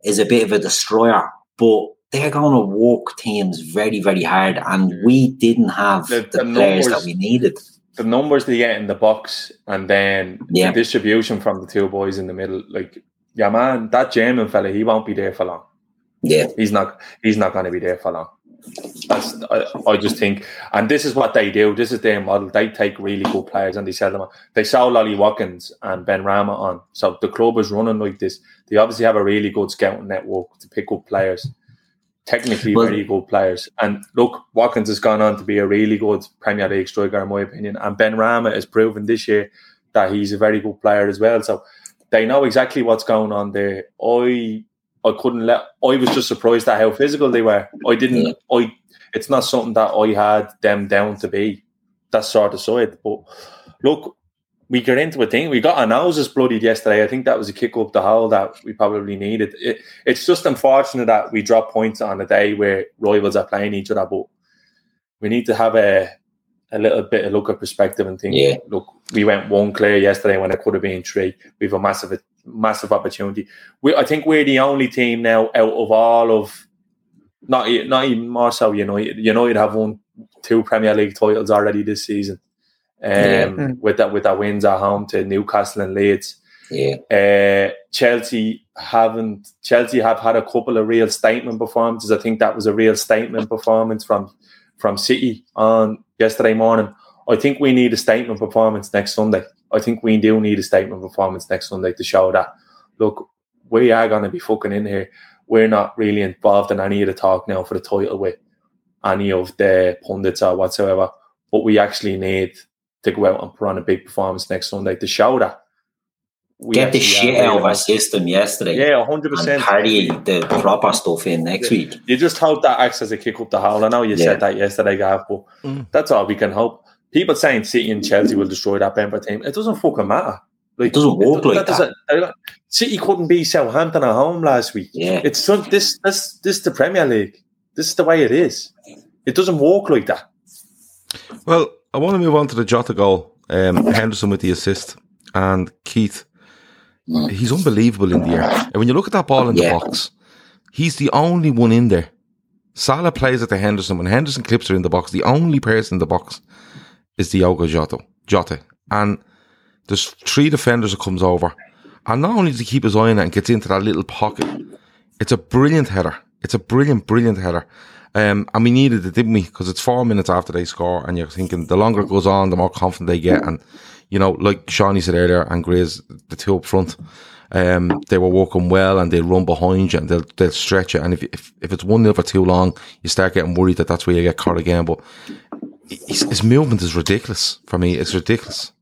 is a bit of a destroyer, but they're going to walk teams very very hard, and we didn't have the, the, the players numbers, that we needed. The numbers they get in the box, and then yeah. the distribution from the two boys in the middle, like yeah, man, that German fella, he won't be there for long. Yeah, he's not. He's not going to be there for long. That's, I, I, just think, and this is what they do. This is their model. They take really good players and they sell them. They sell Ollie Watkins and Benrahma on. So the club is running like this. They obviously have a really good scouting network to pick up players, technically well, very good players. And look, Watkins has gone on to be a really good Premier League striker, in my opinion. And Benrahma has proven this year that he's a very good player as well. So they know exactly what's going on there. I I couldn't let. I was just surprised at how physical they were. I didn't. Yeah. I. It's not something that I had them down to be. That sort of side. But look, we get into a thing. We got our noses bloodied yesterday. I think that was a kick up the hole that we probably needed. It, it's just unfortunate that we drop points on a day where rivals are playing each other. But we need to have a a little bit of look at perspective and think, yeah. look, we went one clear yesterday when it could have been three. We have a massive, massive opportunity. We, I think we're the only team now out of all of, not not even more so United. United have won two Premier League titles already this season. Um, yeah. Hmm. with that with that wins at home to Newcastle and Leeds. Yeah. Uh, Chelsea haven't. Chelsea have had a couple of real statement performances. I think that was a real statement performance from from City on yesterday morning. I think we need a statement performance next Sunday. I think we do need a statement performance next Sunday to show that look, we are going to be fucking in here. We're not really involved in any of the talk now for the title with any of the pundits or whatsoever. But we actually need to go out and put on a big performance next Sunday to show that get the shit out of our system yesterday. Yeah, hundred percent. Party the proper stuff in next yeah. week. You just hope that acts as a kick up the hole. I know you yeah. said that yesterday, Gav, but mm. that's all we can hope. People saying City and Chelsea will destroy that Bember team. It doesn't fucking matter. Like, it doesn't work it, like that. that. City couldn't beat Southampton at home last week. Yeah, it's this this this is the Premier League. This is the way it is. It doesn't work like that. Well, I want to move on to the Jota goal. Um, Henderson with the assist and Keith He's unbelievable in the air. And when you look at that ball in the yeah. box, he's the only one in there. Salah plays at the Henderson. When Henderson clips her in the box, the only person in the box is Diogo Jota. Jota. And there's three defenders that comes over. And not only does he keep his eye on it and gets into that little pocket, it's a brilliant header. It's a brilliant, brilliant header. Um, and we needed it, didn't we? Because it's four minutes after they score, and you're thinking the longer it goes on, the more confident they get. And you know, like Seany said earlier, and Grizz, the two up front, um, they were working well and they'll run behind you and they'll, they'll stretch it. And if, if, if it's one nil for too long, you start getting worried that that's where you get caught again. But his, his movement is ridiculous for me. It's ridiculous.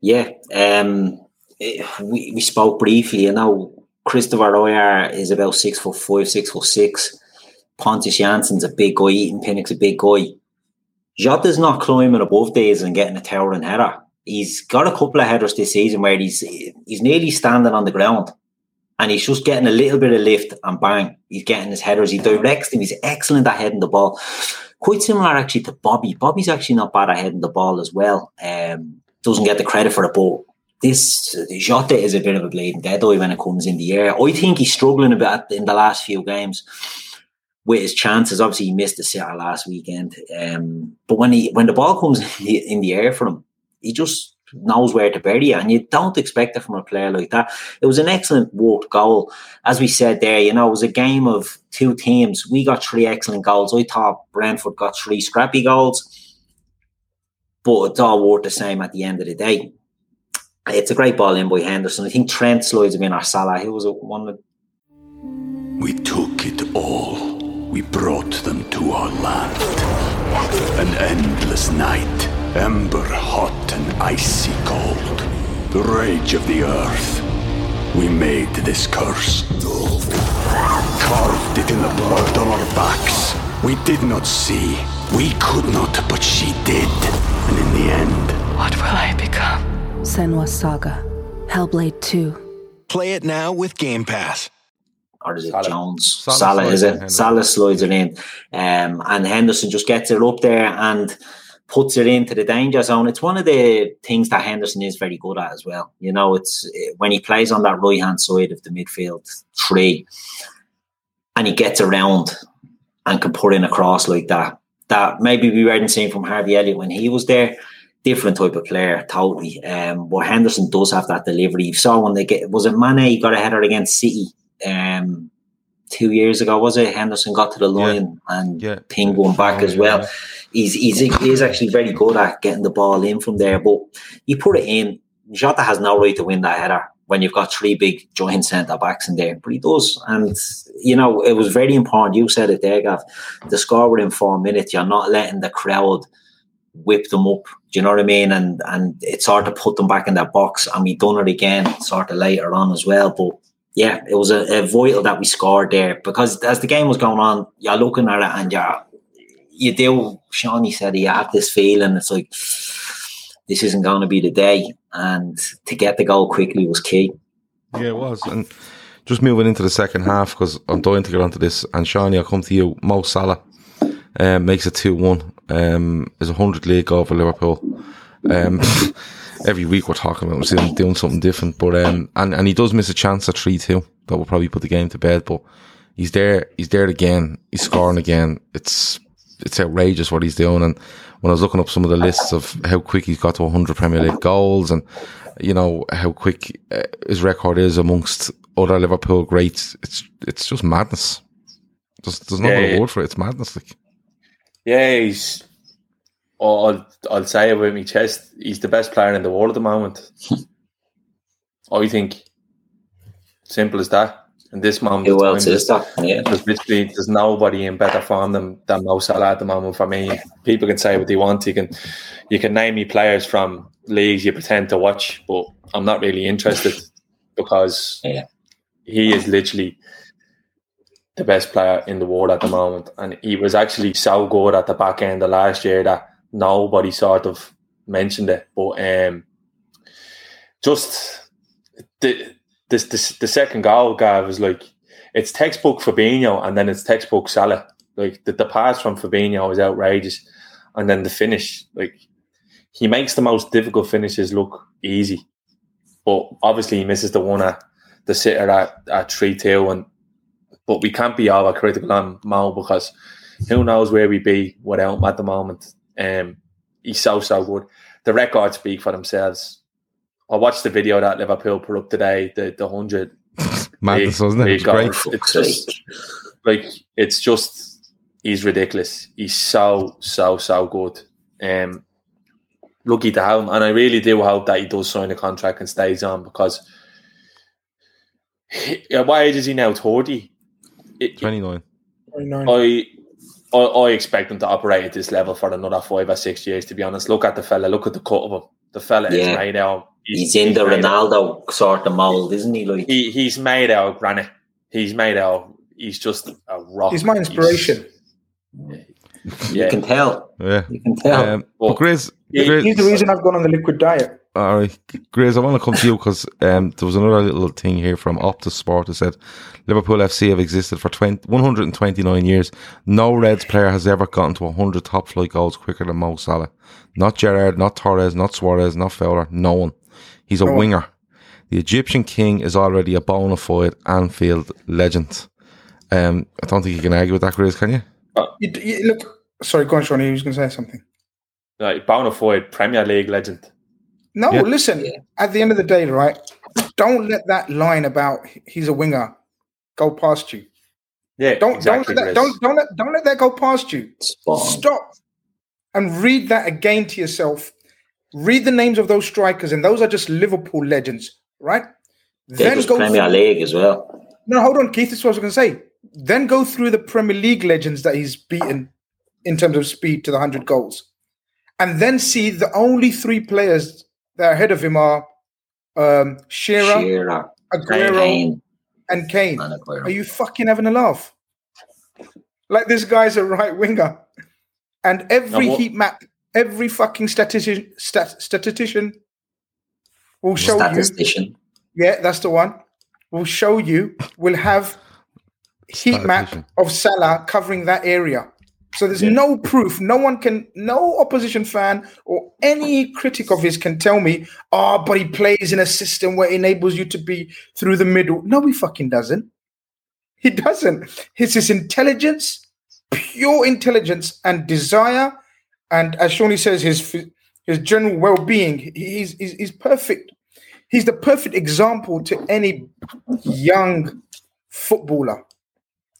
Yeah. Um, we, we spoke briefly, you know, Kristoffer Ajer is about six foot five, six foot six. Pontus Jansson's a big guy, Ethan Pinnock's a big guy. Jota's not climbing above these and getting a towering header he's got a couple of headers this season where he's he's nearly standing on the ground and he's just getting a little bit of lift and bang, he's getting his headers. He directs them. He's excellent at heading the ball. Quite similar actually to Bobby. Bobby's actually not bad at heading the ball as well. Um, doesn't get the credit for the ball. This Jota is a bit of a bleeding dead eye when it comes in the air. I think he's struggling a bit in the last few games with his chances. Obviously, he missed the City last weekend. Um, but when he when the ball comes [laughs] in the, in the air for him, he just knows where to bury it, and you don't expect it from a player like that. It was an excellent worked goal, as we said there. You know, it was a game of two teams. We got three excellent goals. I thought Brentford got three scrappy goals, but it's all worth the same at the end of the day. It's a great ball in by Henderson. I think Trent slides him in our Salah. He was one of. We took it all. We brought them to our land. An endless night Ember hot and icy cold. The rage of the earth. We made this curse. Carved it in the blood on our backs. We did not see. We could not, but she did. And in the end... What will I become? Senua's Saga. Hellblade 2. Play it now with Game Pass. or is it Salah. Jones? Salah Salah, is in, it? Henderson. Salah slides it in, um, and Henderson just gets it up there and puts it into the danger zone. It's one of the things that Henderson is very good at as well. You know, it's when he plays on that right hand side of the midfield three, and he gets around and can put in a cross like that. That maybe we weren't seeing from Harvey Elliott when he was there. Different type of player, totally. Um, but Henderson does have that delivery. You saw when they get was it Mane he got a header against City um two years ago, was it? Henderson got to the Yeah. line and Yeah. pinged one back as well. He's he's he is actually very good at getting the ball in from there. But you put it in, Jota has no right to win that header when you've got three big giant centre backs in there. But he does. And you know, it was very important. You said it there, Gav. The score within four minutes, you're not letting the crowd whip them up. Do you know what I mean? And and it's hard to put them back in that box. And we done it again sort of later on as well. But yeah, it was a, a vital that we scored there because as the game was going on, you're looking at it and you're you do. Seany said you have this feeling. It's like this isn't going to be the day, and to get the goal quickly was key. Yeah, it was. And just moving into the second half, because I'm dying to get onto this. And Seany, I'll come to you. Mo Salah um, makes it 2 1. Um, is a 100 league goal for Liverpool. Um, [laughs] every week we're talking about him doing something different. But um, and, and he does miss a chance at 3 2. That will probably put the game to bed. But he's there. He's there again. He's scoring again. It's it's outrageous what he's doing. And when I was looking up some of the lists of how quick he's got to 100 Premier League goals and, you know, how quick uh, his record is amongst other Liverpool greats, it's it's just madness. There's, there's no Yeah, other word for it. It's madness. Like, Yeah, he's. Oh, I'll, I'll say it with my chest. He's the best player in the world at the moment. [laughs] I think. Simple as that. In this moment, Who else is that? Yeah, There's literally there's nobody in better form than, than Mo Salah at the moment for me. People can say what they want. You can you can name me players from leagues you pretend to watch, but I'm not really interested [laughs] because Yeah. he is literally the best player in the world at the moment. And he was actually so good at the back end of last year that nobody sort of mentioned it. But um just the this, this the second goal, Gav, was like it's textbook Fabinho and then it's textbook Salah. Like the, the pass from Fabinho is outrageous, and then the finish, like he makes the most difficult finishes look easy, but obviously he misses the one at the sitter at at three two, and but we can't be over critical on Mo because who knows where we'd be without him at the moment. Um, he's so so good. The records speak for themselves. I watched the video that Liverpool put up today, the the hundred [laughs] madness, Big- wasn't it? It big was great. It's just like it's just he's ridiculous. He's so so so good. Um, lucky to have him, and I really do hope that he does sign a contract and stays on because. What age is he now? Thirty. It- 29. 29. I, I I expect him to operate at this level for another five or six years. To be honest, look at the fella. Look at the cut of him. The fella Yeah. is made out. he's in the made out- Ronaldo sort of mold, isn't he? Like, he he's made out of granite. He's made out. He's just a rock. He's my inspiration. you yeah. can tell. Yeah. You can tell. Um, but Grizz, He- Grizz- He's the reason I've gone on the liquid diet. All right, Grizz, I want to come to you because um, there was another little thing here from Optus Sport that said Liverpool FC have existed for 20, 129 years. No Reds player has ever gotten to 100 top flight goals quicker than Mo Salah. Not Gerrard, not Torres, not Suarez, not Fowler, no one. He's a No winger. The Egyptian king is already a bona fide Anfield legend. Um, I don't think you can argue with that, Grizz, can you? You, you, look, sorry, go on, Sean. You was going to say something. like bona fide Premier League legend. No, Yeah. listen. At the end of the day, right? Don't let that line about he's a winger go past you. Yeah, Don't exactly. don't let that, don't don't let don't let that go past you. Stop and read that again to yourself. Read the names of those strikers, and those are just Liverpool legends, right? They was Premier through- League as well. No, hold on, Keith. This is what I was going to say. Then go through the Premier League legends that he's beaten in terms of speed to the 100 goals. And then see the only three players that are ahead of him are um, Shearer, Shearer, Aguero, Kane, and Kane. and Aguero. Are you fucking having a laugh? Like this guy's a right winger. And every Now what- heat map, every fucking statistician, stat, statistician will show you yeah, that's the one. Will show you. Will have heat map of Salah covering that area. So there's yeah. no proof. No one can, no opposition fan or any critic of his can tell me, oh, but he plays in a system where it enables you to be through the middle. No, he fucking doesn't. He doesn't. It's his intelligence, pure intelligence and desire. And as Seany says, his his general well-being. He's, he's, he's perfect. He's the perfect example to any young footballer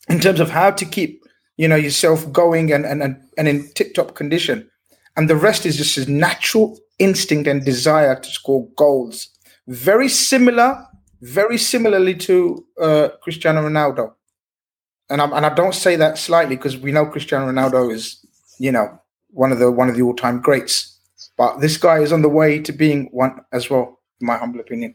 in terms of how to keep you know yourself going and and and in tip-top condition. And the rest is just his natural instinct and desire to score goals. Very similar very similarly to uh, cristiano ronaldo. And, i and i don't say that slightly because we know cristiano ronaldo is you know one of the one of the all-time greats. But this guy is on the way to being one as well in my humble opinion.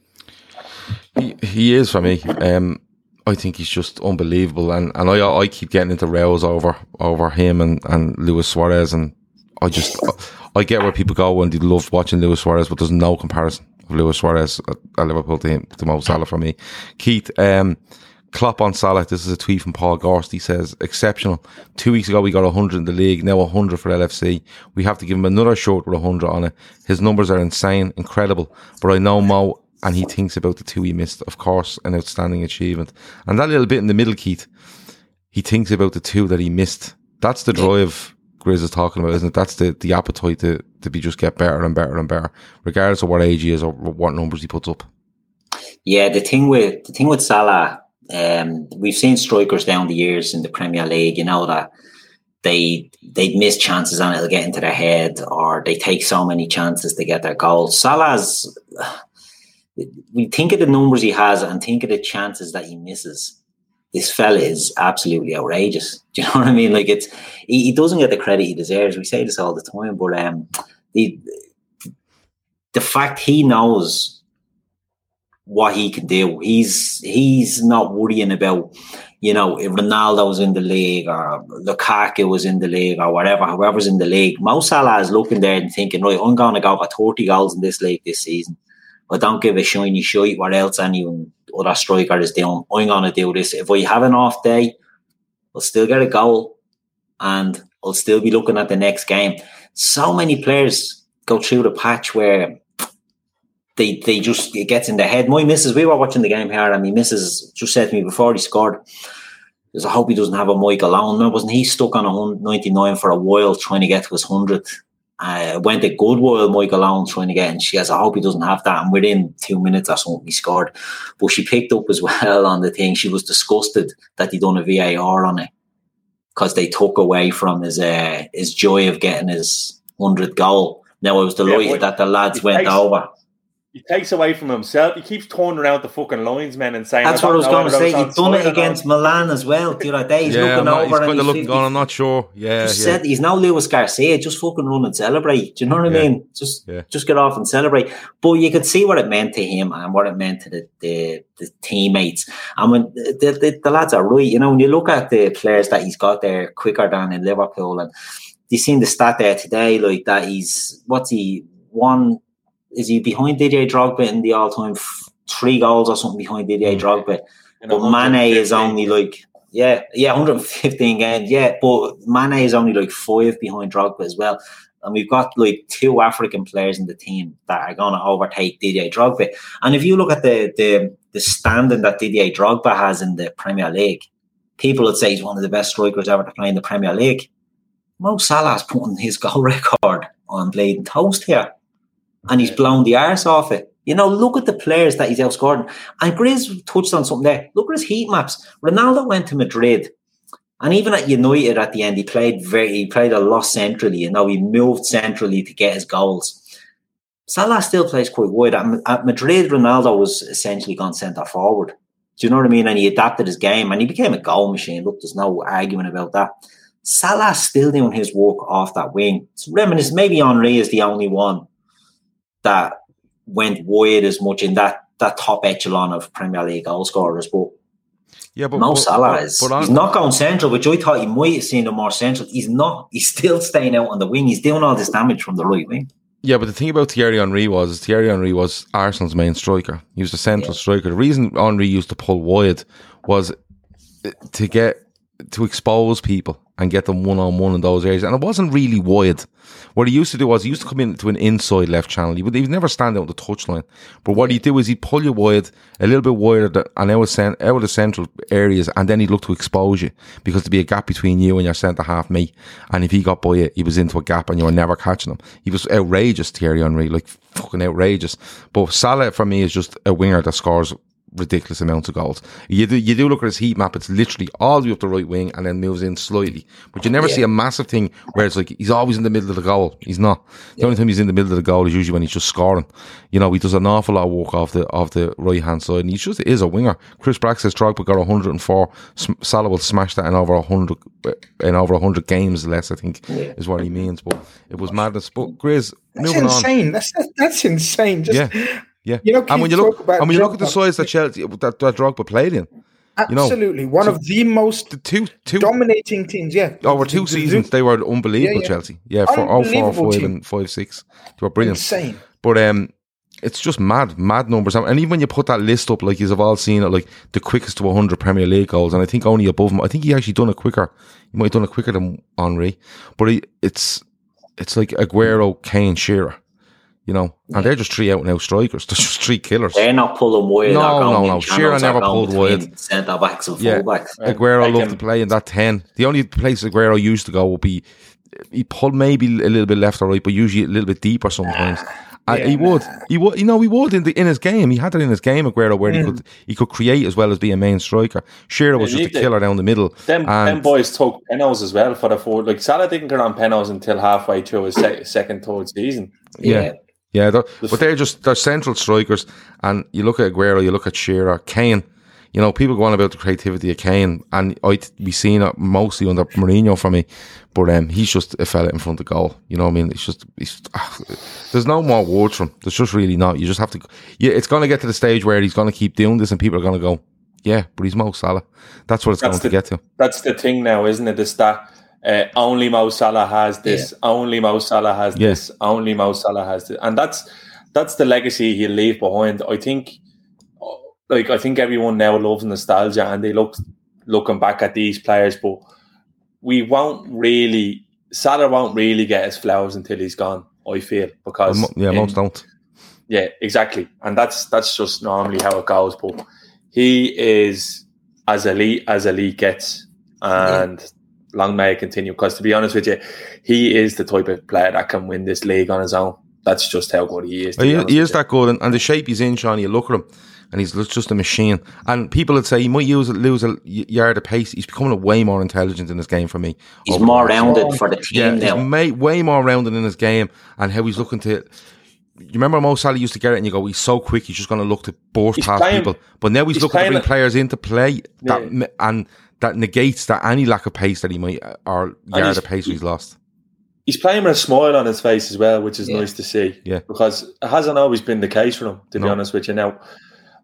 He, he is for me. Um I think he's just unbelievable, and, and I I keep getting into rows over over him and, and Luis Suarez, and I just I get where people go when they love watching Luis Suarez, but there's no comparison of Luis Suarez at, at Liverpool to him to Mo Salah for me. Keith, um, Klopp on Salah. This is a tweet from Paul Gorst. He says, exceptional. Two weeks ago, we got 100 in the league. Now 100 for LFC. We have to give him another short with 100 on it. His numbers are insane, incredible. But I know Mo and he thinks about the two he missed. Of course, an outstanding achievement. And that little bit in the middle, Keith, he thinks about the two that he missed. That's the drive Grizz is talking about, isn't it? That's the, the appetite to, to be just get better and better and better, regardless of what age he is or what numbers he puts up. Yeah, the thing with the thing with Salah, um, we've seen strikers down the years in the Premier League, you know, that they they miss chances and it'll get into their head or they take so many chances to get their goals. Salah's we think of the numbers he has and think of the chances that he misses. This fella is absolutely outrageous. [laughs] Do you know what I mean? Like it's he, he doesn't get the credit he deserves. We say this all the time, but um, the the fact he knows what he can do, he's he's not worrying about you know, if Ronaldo was in the league or Lukaku was in the league or whatever, whoever's in the league, Mo Salah is looking there and thinking, right, I'm going to go for 30 goals in this league this season. I don't give a shiny shite what else anyone other striker is doing. I'm gonna do this. If I have an off day, I'll still get a goal and I'll still be looking at the next game. So many players go through the patch where they they just it gets in their head. My missus, we were watching the game here, and my missus just said to me before he scored, I hope he doesn't have a Michael Owen. Wasn't he stuck on a 99 for a while trying to get to his 100th? Uh, went a good while Michael Owen trying to get, and she goes, I hope he doesn't have that. And within two minutes or something, he scored. But she picked up as [laughs] well on the thing. She was disgusted that he'd done a VAR on it because they took away from his uh, his joy of getting his hundredth goal. Now I was delighted yeah, that the lads went takes, over he takes away from himself. He keeps turning around the fucking linesmen and saying, "That's what I was going to say." He's done it against Milan as well the other day. He's yeah, looking not, over he's and he's looking going. I'm not sure. Yeah, yeah. Said, he's now Luis Garcia. Just fucking run and celebrate. Do you know what yeah. I mean? Just yeah. just get off and celebrate. But you could see what it meant to him and what it meant to the the, the teammates. I mean, the, the, the lads are right, you know, when you look at the players that he's got there quicker than in Liverpool, and you seen the stat there today, like that he's what's he one is he behind Didier Drogba in the all-time f- three goals or something behind Didier mm. Drogba? but Mane is only like yeah, yeah, 115 games, yeah. But Mane is only like five behind Drogba as well. And we've got like two African players in the team that are going to overtake Didier Drogba. And if you look at the the the standing that Didier Drogba has in the Premier League, people would say he's one of the best strikers ever to play in the Premier League. Mo Salah's putting his goal [laughs] record on Blade Toast here and he's blown the arse off it. You know, look at the players that he's outscored. And Grizz touched on something there. Look at his heat maps. Ronaldo went to Madrid. And even at United at the end, he played very he played a lot centrally. You know, he moved centrally to get his goals. Salah still plays quite wide. At Madrid, Ronaldo was essentially gone centre forward. Do you know what I mean? And he adapted his game and he became a goal machine. Look, there's no argument about that. Salah's still doing his work off that wing. It's reminiscent. Maybe Henry is the only one that went wide as much in that that top echelon of Premier League goal scorers, but yeah, but Mo Salah is but, but he's not going central, which I thought he might have seen him more central. He's not. He's still staying out on the wing. He's doing all this damage from the right wing. Yeah, but the thing about Thierry Henry was Thierry Henry was Arsenal's main striker. He was the central yeah. striker. The reason Henry used to pull wide was uh, to get to expose people and get them one on one in those areas. And it wasn't really wide. What he used to do was he used to come into an inside left channel. He would he'd never stand out on the touchline. But what he'd do is he'd pull you wide, a little bit wider and out of, cent- out of the central areas, and then he'd look to expose you because there'd be a gap between you and your centre half mate. And if he got by you, he was into a gap and you were never catching him. He was outrageous, Thierry Henry, like fucking outrageous. But Salah for me is just a winger that scores ridiculous amounts of goals. You do you do look at his heat map; it's literally all the way up the right wing and then moves in slightly. But you oh, never Yeah. see a massive thing where it's like he's always in the middle of the goal. He's not. The only time he's in the middle of the goal is usually when he's just scoring. You know, he does an awful lot of work off the off the right hand side, and he just is a winger. Chris Brack says Drogba got 104. Salah will smash that in over 100 in over 100 games less. I think is what he means. But it was madness. But Grizz, That's moving on. insane. That's that's insane. Just Yeah. Yeah, You know, and when you look, and when you look at the size that Chelsea that, that Drogba played in, you know, absolutely one so of the most the two two dominating teams. Yeah, over two the- seasons they were unbelievable. Yeah, yeah. Chelsea, yeah, for all four, five, team. and five, six, they were brilliant. insane. But um, it's just mad, mad numbers. And even when you put that list up, like you've all seen it, like the quickest to 100 Premier League goals, and I think only above him. I think he actually done it quicker. He might have done it quicker than Henry, but he, it's it's like Aguero, Kane, Shearer. You know, and they're just three out and out strikers. [laughs] They're just three killers. They're not pulling wide. No, or no, no. channels Shearer never pulled between wide. Centre backs and Yeah. fullbacks. Aguero Like loved him. to um, play in that 10. The only place Aguero used to go would be, he pulled maybe a little bit left or right, but usually a little bit deeper sometimes. And he would, he would, you know, he would in the in his game. He had it in his game, Aguero, where he mm. could he could create as well as be a main striker. Shearer was Yeah, just a he did. killer down the middle. Them, and them boys took penalties as well for the forward. Like Salah didn't get on penalties until halfway through his se- second, third season. yeah, yeah, they're, but they're just they're central strikers. And you look at Aguero, you look at Shearer, Kane. You know, people go on about the creativity of Kane, and I we seen it mostly under Mourinho for me. But um, he's just a fella in front of goal. You know what I mean? It's just, it's, ah, there's no more words from. There's just really not. You just have to. Yeah, it's going to get to the stage where he's going to keep doing this, and people are going to go, yeah, but he's Mo Salah. That's what it's That's going to get to. That's the thing now, isn't it? Is that uh, only Mo Salah has this, only Mo Salah has Yeah. this, only Mo Salah has this, and that's that's the legacy he'll leave behind. I think, like I think everyone now loves nostalgia, and they look looking back at these players, but we won't really Salah won't really get his flowers until he's gone. I feel because Mo- yeah, most don't. yeah, exactly, and that's that's just normally how it goes. But he is as elite as elite gets, and long may it continue. Because to be honest with you, he is the type of player that can win this league on his own. That's just how good he is. He, is- he is that good, and, and the shape he's in, Sean. You look at him, and he's just a machine. And people would say he might use lose a y- yard of pace. He's becoming a way more intelligent in his game for me. He's oh, more the rounded for the Yeah, team he's now. may, way more rounded in his game, and how he's looking to. You remember Mo Salah used to get it, and you go, "He's so quick. He's just going to look to burst He's past playing- people." But now he's, he's looking to bring it- players into play that Yeah. and that negates that any lack of pace that he might uh, or yard he's- of pace he's lost. He's playing with a smile on his face as well, which is Yeah. nice to see. Yeah. because it hasn't always been the case for him. To be honest with you, now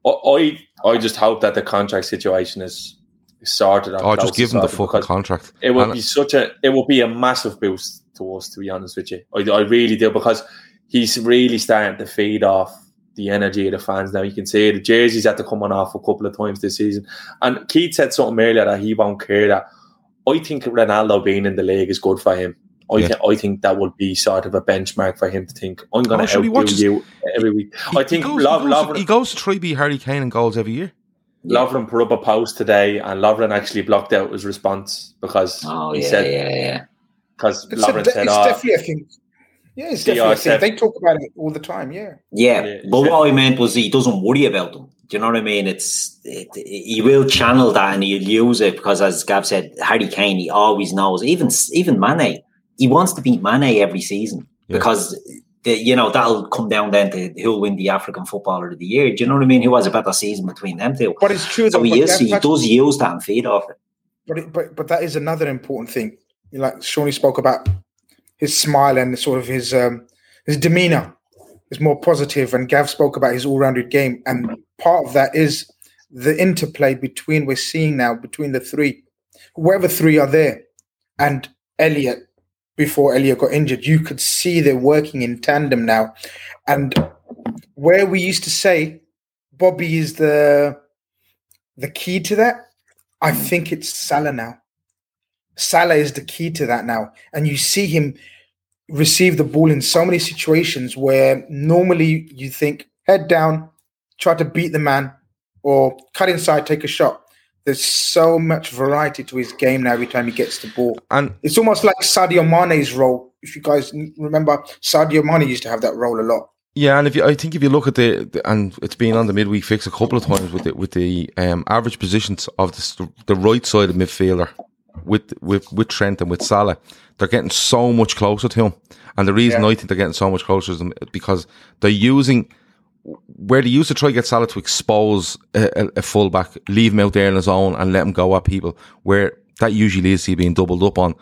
I I I just hope that the contract situation is is sorted. or Oh, just give him the sorted, fucking contract. It would And- be such a it would be a massive boost to us, to be honest with you. I, I really do because he's really starting to feed off the energy of the fans now. You can see the jerseys had to come on off a couple of times this season. And Keith said something earlier that he won't care that I think Ronaldo being in the league is good for him. I, Yeah. think I think that would be sort of a benchmark for him to think I'm going Oh, to sure, he outdo watches- you every week. He- I think he goes, Lov- he, goes, Lovren, he goes to try beat Harry Kane in goals every year. Lovren put up a post today, and Lovren actually blocked out his response because Oh he yeah, said yeah, yeah. because It's, a, Lovren it's said, "Oh, definitely a thing. Yeah, it's definitely I a thing. said- They talk about it all the time. Yeah. Yeah, Yeah, but yeah. what I meant was he doesn't worry about them. Do you know what I mean? It's it, he will channel that and he'll use it because, as Gav said, Harry Kane he always knows. Even even Mane, he wants to beat Mane every season Yeah. because the, you know that'll come down then to who'll win the African Footballer of the Year. Do you know what I mean? Who has a better season between them two? But it's true So though. he but is. that- He that's- does use that and feed off it. But, it, but but that is another important thing. Like Seany spoke about his smile and sort of his um, his demeanor is more positive. and Gav spoke about his all-rounded game, and part of that is the interplay between we're seeing now between the three, whoever three are there, and Elliott. Before Elliott got injured, you could see they're working in tandem now, and where we used to say Bobby is the the key to that. I think it's Salah now. Salah is the key to that now. And you see him receive the ball in so many situations where normally you think head down, try to beat the man, or cut inside, take a shot. There's so much variety to his game now every time he gets the ball. And it's almost like Sadio Mane's role. If you guys remember, Sadio Mane used to have that role a lot. Yeah, and if you, I think if you look at the, the, and it's been on the midweek fix a couple of times with the with the um, average positions of the, the right side of midfielder with with with Trent and with Salah, they're getting so much closer to him. And the reason Yeah. I think they're getting so much closer to him is because they're using where they used to try to get Salah to expose a, a, a fullback, leave him out there on his own and let him go at people. Where that usually is he being doubled up on.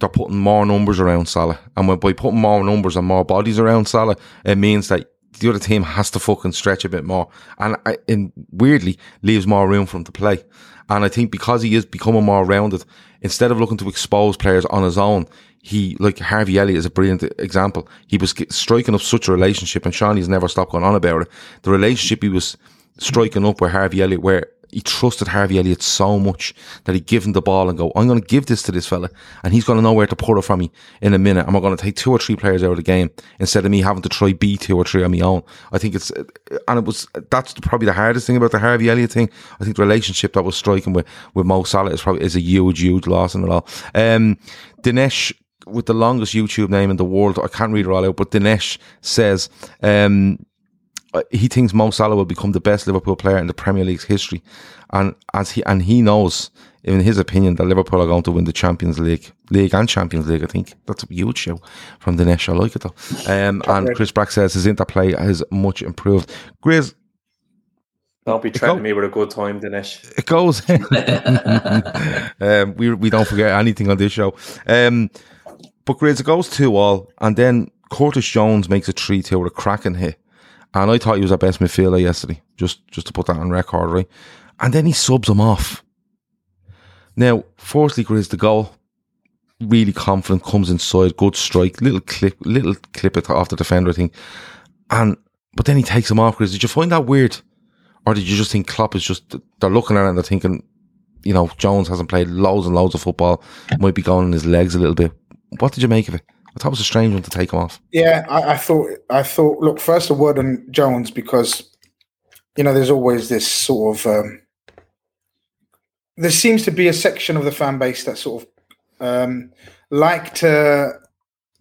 They're putting more numbers around Salah, and when, by putting more numbers and more bodies around Salah, it means that the other team has to fucking stretch a bit more, and, and weirdly leaves more room for him to play. And I think because he is becoming more rounded, instead of looking to expose players on his own, he like Harvey Elliott is a brilliant example. He was striking up such a relationship, and Seany's never stopped going on about it. The relationship he was striking up with Harvey Elliott, where he trusted Harvey Elliott so much that he'd give him the ball and go, I'm going to give this to this fella and he's going to know where to put it from me in a minute. And we're going to take two or three players out of the game instead of me having to try B two or three on my own. I think it's, and it was, that's probably the hardest thing about the Harvey Elliott thing. I think the relationship that was striking with, with Mo Salah is probably, is a huge, huge loss in it all. Um, Dinesh, with the longest YouTube name in the world, I can't read it all out, but Dinesh says, um, he thinks Mo Salah will become the best Liverpool player in the Premier League's history, and as he and he knows, in his opinion, that Liverpool are going to win the Champions League, League and Champions League. I think that's a huge show from Dinesh. I like it though. Um, and Chris Brack says his interplay has much improved. Grizz, Don't be threatening me with a good time, Dinesh. it goes. [laughs] um, we we don't forget anything on this show. Um, but Grizz, it goes two all, and then Curtis Jones makes a three two with a cracking hit, and I thought he was our best midfielder yesterday. Just just to put that on record, right? And then he subs him off. Now, firstly, Grizz, the goal really confident comes inside, good strike, little clip, little clip it off the defender, I think, and but then he takes him off. Grizz, did you find that weird? Or did you just think Klopp is just, they're looking at it and they're thinking, you know, Jones hasn't played loads and loads of football, might be going on his legs a little bit. What did you make of it? I thought it was a strange one to take off. Yeah, I, I thought. I thought. Look, first a word on Jones because you know there's always this sort of. Um, there seems to be a section of the fan base that sort of um, like to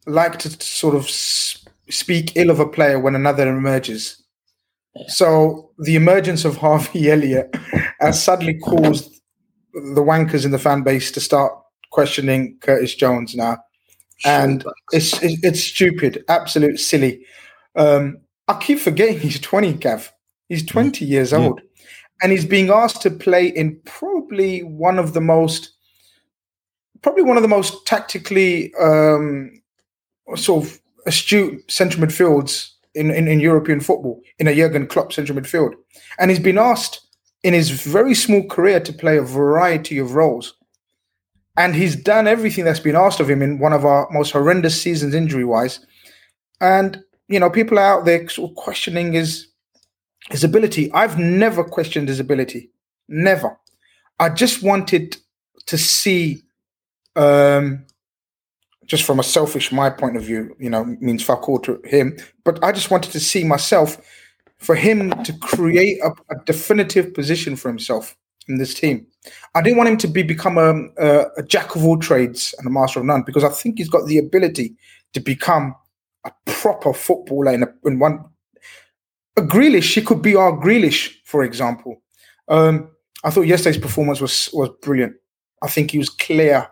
like to sort of speak ill of a player when another emerges. So the emergence of Harvey [laughs] Elliott has suddenly caused the wankers in the fan base to start questioning Curtis Jones now and it's it's it's stupid, absolute silly. Um, I keep forgetting he's twenty, Gav. He's twenty years Yeah. old, and he's being asked to play in probably one of the most, probably one of the most tactically um, sort of astute central midfields in, in in European football in a Jurgen Klopp central midfield, and he's been asked in his very small career to play a variety of roles and he's done everything that's been asked of him in one of our most horrendous seasons injury wise and you know people are out there sort of questioning his his ability. I've never questioned his ability. Never. I just wanted to see um just from a selfish my point of view you know means fuck all to him. But i just wanted to see myself for him to create a, a definitive position for himself in this team I didn't want him to be become a, a, a jack of all trades and a master of none because I think he's got the ability to become a proper footballer in, a, in one. A Grealish, he could be our Grealish, for example. Um, I thought yesterday's performance was was brilliant. I think he was clear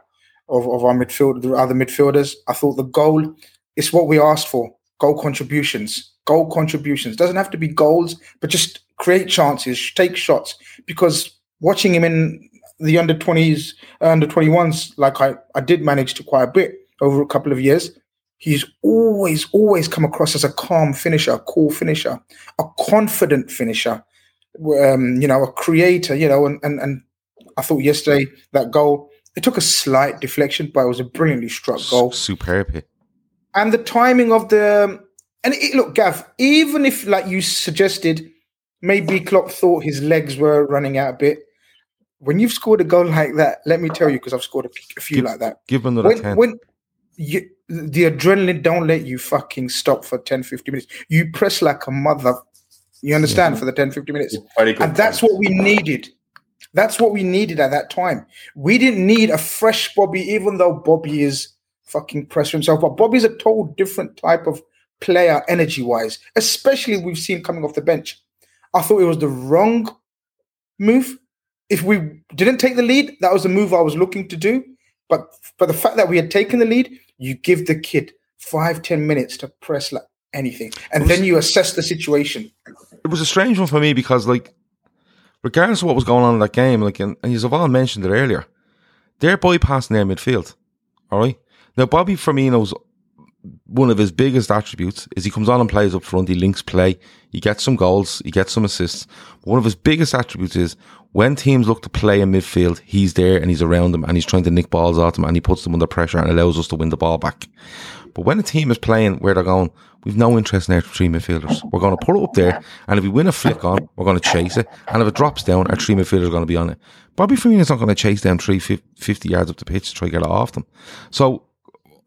of, of our midfield, the other midfielders. I thought the goal is what we asked for: goal contributions, goal contributions. Doesn't have to be goals, but just create chances, take shots. Because watching him in the under 20s, uh, under 21s, like I, I did manage to quite a bit over a couple of years, he's always, always come across as a calm finisher, a cool finisher, a confident finisher, um, you know, a creator, you know, and, and, and I thought yesterday that goal, it took a slight deflection, but it was a brilliantly struck goal Superb and the timing of the and it, look, Gav, even if like you suggested, maybe Klopp thought his legs were running out a bit. When you've scored a goal like that, let me tell you, because I've scored a, a few Give- like that. Give him another When, 10. when you, the adrenaline don't let you fucking stop for 10, 15 minutes. You press like a mother. You understand for the 10, 15 minutes. Very good. And that's what we needed. That's what we needed at that time. We didn't need a fresh Bobby, even though Bobby is fucking pressure himself. But Bobby's a total different type of player energy wise, especially we've seen coming off the bench. I thought it was the wrong move. If we didn't take the lead, that was the move I was looking to do. But but the fact that we had taken the lead, you give the kid five, ten minutes to press like anything. And then you assess the situation. it was a strange one for me because, like, regardless of what was going on in that game, like, and, and all mentioned it earlier, they're bypassing their midfield. All right. Now, Bobby Firmino's one of his biggest attributes is he comes on and plays up front. He links play. He gets some goals. He gets some assists. One of his biggest attributes is when teams look to play in midfield, he's there and he's around them and he's trying to nick balls out them and he puts them under pressure and allows us to win the ball back. But when a team is playing where they're going, we've no interest in our three midfielders. We're going to put it up there, and if we win a flick on, we're going to chase it. And if it drops down, our three midfielders are going to be on it. Bobby Firmino's not going to chase down three fif- 50 yards up the pitch to try to get it off them. So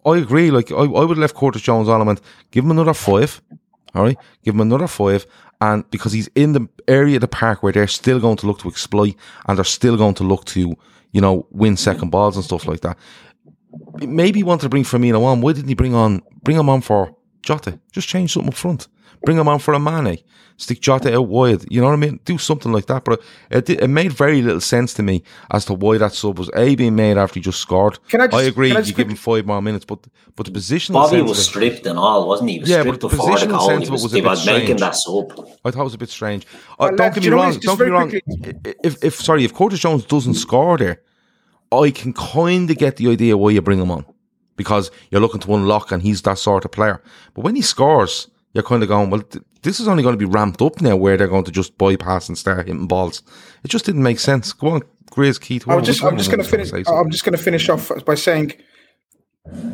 I agree. Like I, I would have left Curtis Jones on him and give him another five. All right, give him another five, and because he's in the area of the park where they're still going to look to exploit and they're still going to look to, you know, win second balls and stuff like that. Maybe he wanted to bring Firmino on. Why didn't he bring on bring him on for Jota? Just change something up front. Bring him on for a Mane. Stick Jota out wide. You know what I mean? Do something like that. But it, it made very little sense to me as to why that sub was a being made after he just scored. Can I just- agree. can I you just give him five more minutes, but but the position. Bobby was it- stripped and all, wasn't he? He was Yeah, stripped but the before the goal. sense He of it was, was a they bit was making that sub. I thought it was a bit strange. Uh, Well, don't get me wrong. Don't get me wrong. quickly- If, if sorry, if Curtis Jones doesn't score there, I can kind of get the idea why you bring him on because you're looking to unlock and he's that sort of player. But when he scores, you're kind of going, well, th- this is only going to be ramped up now where they're going to just bypass and start hitting balls. It just didn't make sense. Go on, Grizz Keith. I was just, I'm just going to finish. I'm just going to finish off by saying,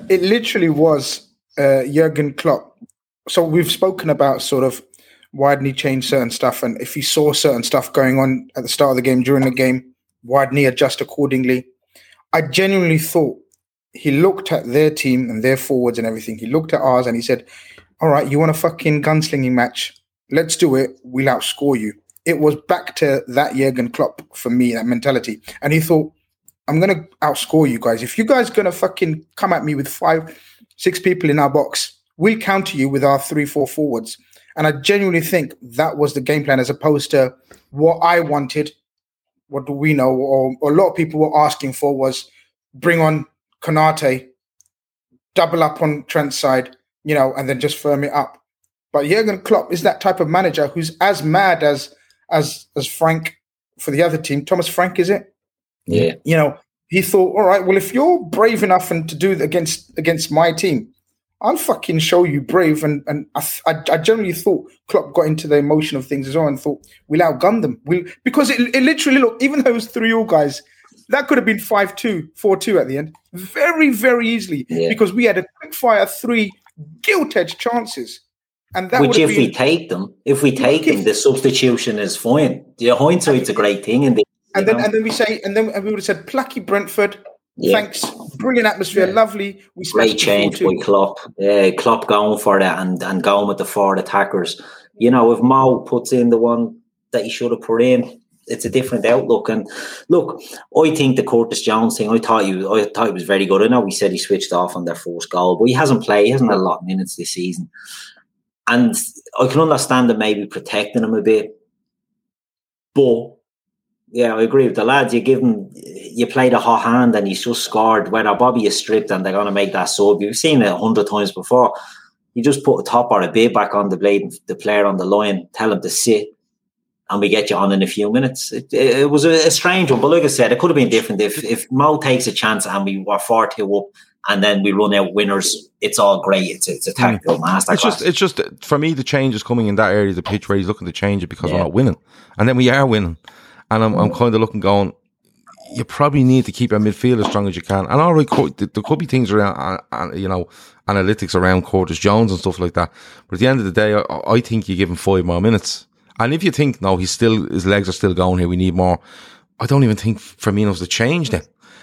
it literally was uh, Jurgen Klopp. So we've spoken about sort of why didn't he change certain stuff, and if he saw certain stuff going on at the start of the game, during the game, why didn't he adjust accordingly? I genuinely thought he looked at their team and their forwards and everything. He looked at ours and he said, "All right, you want a fucking gunslinging match? Let's do it. We'll outscore you." It was back to that Jurgen Klopp for me, that mentality. And he thought, I'm gonna outscore you guys. If you guys gonna fucking come at me with five, six people in our box, we'll counter you with our three, four forwards. And I genuinely think that was the game plan as opposed to what I wanted. What do we know? Or, or a lot of people were asking for was bring on Konate, double up on Trent's side, you know, and then just firm it up. But Jurgen Klopp is that type of manager who's as mad as as as Frank for the other team. Thomas Frank, is it? Yeah. you know, he thought, all right, well, if you're brave enough and to do it against against my team, I'll fucking show you brave. And and I, I, I generally thought Klopp got into the emotion of things as well and thought we'll outgun them. We'll because it, it literally look even though it was three all guys, that could have been 5-2, 4-2 at the end, very very easily Yeah. because we had a quick fire three gilt edged chances, and that Which, if have we take them, if we take them, the substitution is fine. The hindsight's a great thing, and And then, and then we say, and then we would have said, "Plucky Brentford, Yeah. thanks, brilliant atmosphere, lovely." We great change 4-2. by Klopp. Uh, Klopp going for that and, and going with the four attackers. You know, if Mo puts in the one that he should have put in, it's a different outlook. And look, I think the Curtis Jones thing. I thought you, I thought it was very good. I know we said he switched off on their first goal, but he hasn't played. He hasn't had a lot of minutes this season. And I can understand that maybe protecting him a bit, but yeah, I agree with the lads. You give him, you play the hot hand, and he's just scored. Whether Bobby is stripped and they're going to make that sub, you've seen it a hundred times before. You just put a top or a bit back on the blade, the player on the line, tell him to sit, and we get you on in a few minutes. It, it, was a, a strange one, but like I said, it could have been different if if Mo takes a chance and we were four two up, and then we run out winners. It's all great. It's it's a tactical masterclass. It's just, it's just for me. The change is coming in that area of the pitch where he's looking to change it because we're not winning, and then we are winning, and I'm, I'm kind of looking, going, you probably need to keep your midfield as strong as you can. And all right, there could be things around, uh, uh, you know, analytics around Curtis Jones and stuff like that. But at the end of the day, I, I think you give him five more minutes. And if you think no, he's still his legs are still going here, we need more. I don't even think Firmino's the change then.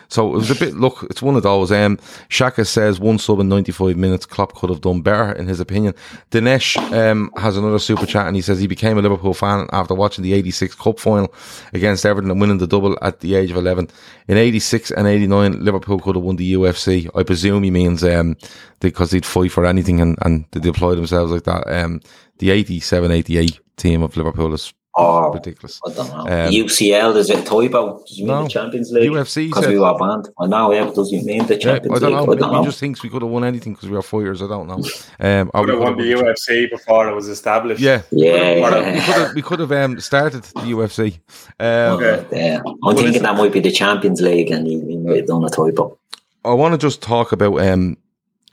So it was a bit, look, it's one of those. Um, Shaka says one sub in 95 minutes, Klopp could have done better, in his opinion. Dinesh um, has another super chat and he says he became a Liverpool fan after watching the 86 Cup final against Everton and winning the double at the age of 11. In 86 and 89, Liverpool could have won the UFC. I presume he means um, because they'd fight for anything and, and they deploy themselves like that. Um, the 87 88 team of Liverpool is Or ridiculous. I don't know. Um, UCL is it Toibo? Does it mean no. the Champions League? UFC because we were banned. I know. Yeah, but does it mean the Yeah, Champions I don't League? know. I don't Maybe he know. just thinks we could have won anything because we are fighters. I don't know. Um, Could we have won could the have- UFC before it was established. Yeah, Yeah, What a- we could have, we could have um, started the UFC. Um, Okay. yeah. I'm thinking that might be the Champions League, and he, he might have done a Toibo. I want to just talk about. Um,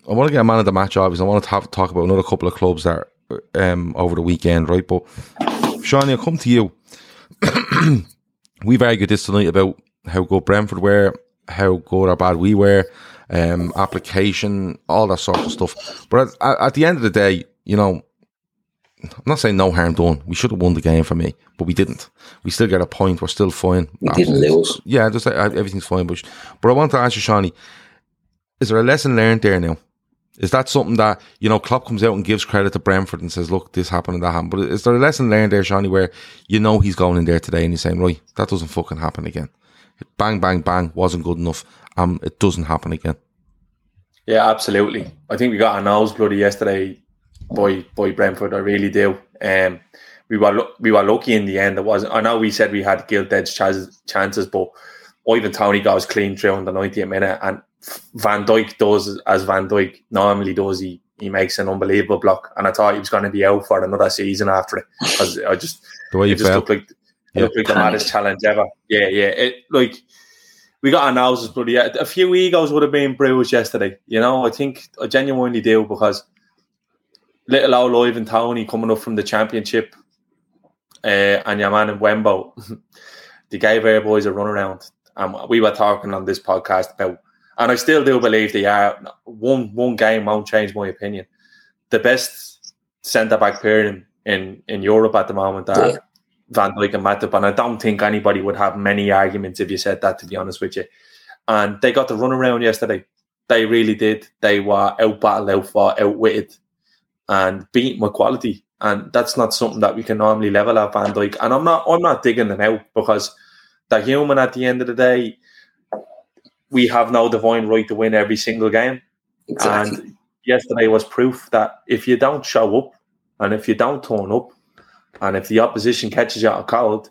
I want to get a man of the match. Obviously, I want to have, talk about another couple of clubs that um over the weekend, right? But Seany, I'll come to you. [clears throat] We've argued this tonight about how good Brentford were, how good or bad we were, um, application, all that sort of stuff. But at, at the end of the day, you know, I'm not saying no harm done. We should have won the game for me, but we didn't. We still get a point. We're still fine. We didn't lose. Yeah, just uh, everything's fine. But but I want to ask you, Seany, is there a lesson learned there now? Is that something that you know Klopp comes out and gives credit to Brentford and says, "Look, this happened and that happened"? But is there a lesson learned there, Seany, where you know he's going in there today and he's saying, "Right, that doesn't fucking happen again." Bang, bang, bang wasn't good enough. Um, it doesn't happen again. Yeah, absolutely. I think we got our nose bloody yesterday by by Brentford. I really do. Um, we were we were lucky in the end. It wasn't. I know we said we had gilt edged chances, chances, but Ivan Toney goes clean through in the 90th minute, and Van Dijk does as Van Dijk normally does. He he makes an unbelievable block, and I thought he was going to be out for another season after it because I just The way you just felt. looked like it Yeah. looked like the maddest challenge ever. Yeah, yeah. It like we got our noses bloody. A few egos would have been bruised yesterday. You know, I think I genuinely do because little old Ivan Toney coming up from the championship, uh, and your man Mbeumo, [laughs] they gave our boys a run around. And we were talking on this podcast about, and I still do believe they are. Uh, one one game won't change my opinion. The best centre back pairing in in Europe at the moment are Yeah. Van Dijk and Matip, and I don't think anybody would have many arguments if you said that. To be honest with you, and they got the run around yesterday. They really did. They were out battled, out fought, outwitted, and beat with quality. And that's not something that we can normally level at Van Dijk. And I'm not I'm not digging them out because they're human at the end of the day. We have no divine right to win every single game. Exactly. And yesterday was proof that if you don't show up and if you don't turn up and if the opposition catches you out cold,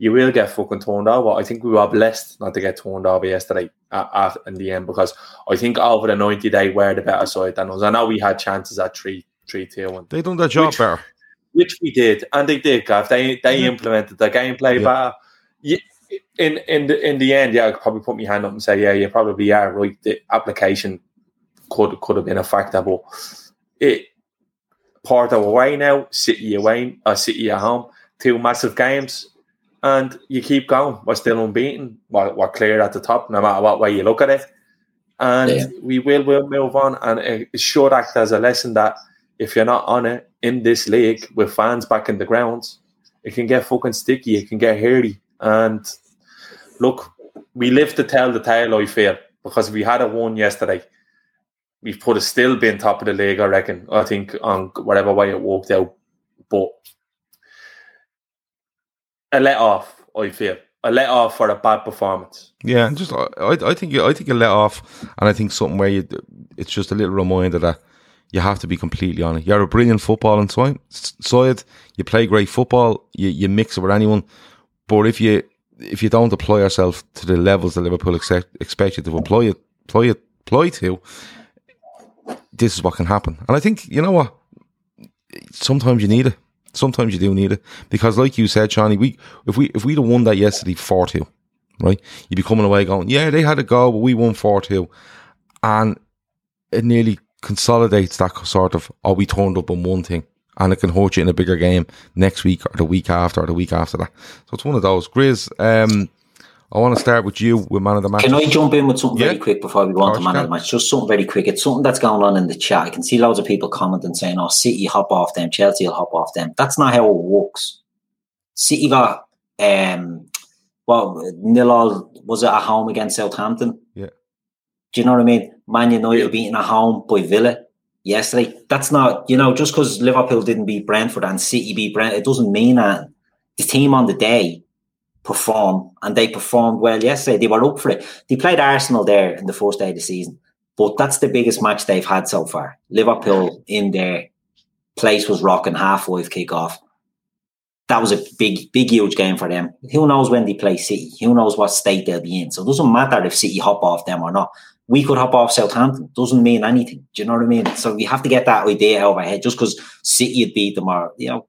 you will get fucking turned over. I think we were blessed not to get turned over yesterday at, at, in the end because I think over the 90 day we're the better side than us. I know we had chances at 3 3 2 and They done their job Which- better. which we did, and they did, Gav. They they implemented the gameplay Yeah. better. You, in in the in the end, yeah, I could probably put my hand up and say, yeah, you probably are right. The application could could have been a factor, but it Porto away now, City away, uh, or City at home, two massive games, and you keep going. We're still unbeaten. We're, we're clear at the top, no matter what way you look at it, and Yeah. we will will move on. And it should act as a lesson that if you're not on it in this league with fans back in the grounds, it can get fucking sticky. It can get hairy. And look, we live to tell the tale. I feel because we had a one yesterday. We could have still been top of the league. I reckon. I think on whatever way it worked out, but a let off. I feel a let off for a bad performance. Yeah, and just I, I think I think you let off, and I think something where you, it's just a little reminder that you have to be completely honest. You're a brilliant footballing side. Side, you play great football. You you mix it with anyone, but if you if you don't apply yourself to the levels that Liverpool expect, expect you to apply it, apply it, apply to, this is what can happen. And I think you know what. Sometimes you need it. Sometimes you do need it because, like you said, Seany, we if we if we'd have won that yesterday four two, right? You'd be coming away going, yeah, they had a goal, but we won 4 2. And it nearly consolidates that sort of, oh, we turned up on one thing. And it can hurt you in a bigger game next week or the week after or the week after that. So it's one of those. Grizz, um, I want to start with you with man of the match. Can I jump in with something Yeah. very quick before we go on to man of the match? Just something very quick. It's something that's going on in the chat. I can see loads of people commenting saying, "Oh, City hop off them, Chelsea will hop off them." That's not how it works. City got um, well, nil all was it at home against Southampton? Yeah. Do you know what I mean? Man United beating at home by Villa yesterday. That's not, you know, just because Liverpool didn't beat Brentford and City beat Brentford, it doesn't mean that the team on the day perform and they performed well yesterday. They were up for it. They played Arsenal there in the first day of the season, but that's the biggest match they've had so far. Liverpool in their place was rocking half five kick off. That was a big, big, huge game for them. Who knows when they play City? Who knows what state they'll be in? So it doesn't matter if City hop off them or not. We could hop off Southampton. Doesn't mean anything. Do you know what I mean? So we have to get that idea out of our head. Just because City had beat them or, you know,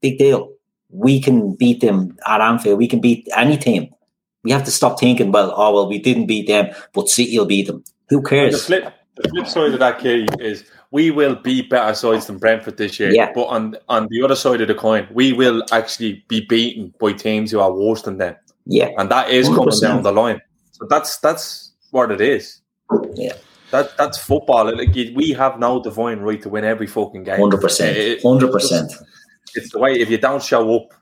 big deal. We can beat them at Anfield. We can beat any team. We have to stop thinking, well, oh, well, we didn't beat them, but City will beat them. Who cares? The flip, the flip side of that, key is we will be better sides than Brentford this year. Yeah. But on on the other side of the coin, we will actually be beaten by teams who are worse than them. Yeah. And that is coming 100%. down the line. So that's that's what it is. Yeah. That that's football. Like, you- we have no divine right to win every fucking game. 100%. 100%. It's the way if you don't show up,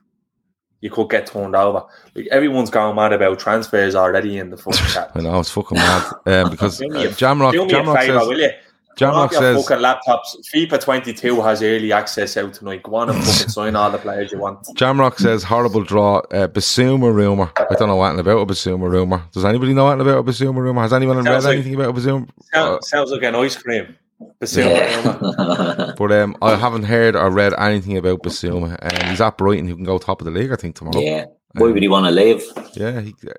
you could get turned over. Like everyone's going mad about transfers already in the fucking [laughs] chat. I know it's fucking mad um, because [laughs] Do me a- uh, Jamrock, do me a Jamrock favour, says, will you? Jamrock Jamrock says, fucking laptops. FIFA 22 has early access out tonight. Go on and fucking sign all the players you want. Jamrock says horrible draw. Uh, Bissouma rumor. I don't know anything about a Bissouma rumor. Does anybody know anything about a Bissouma rumor? Has anyone read like- anything about a Bissouma? Sounds, sounds like an ice cream. Bissouma Yeah. [laughs] But um, I haven't heard or read anything about Bissouma. Um, he's at Brighton, who can go top of the league, I think tomorrow. yeah. Why would he want to leave? Yeah. He, uh,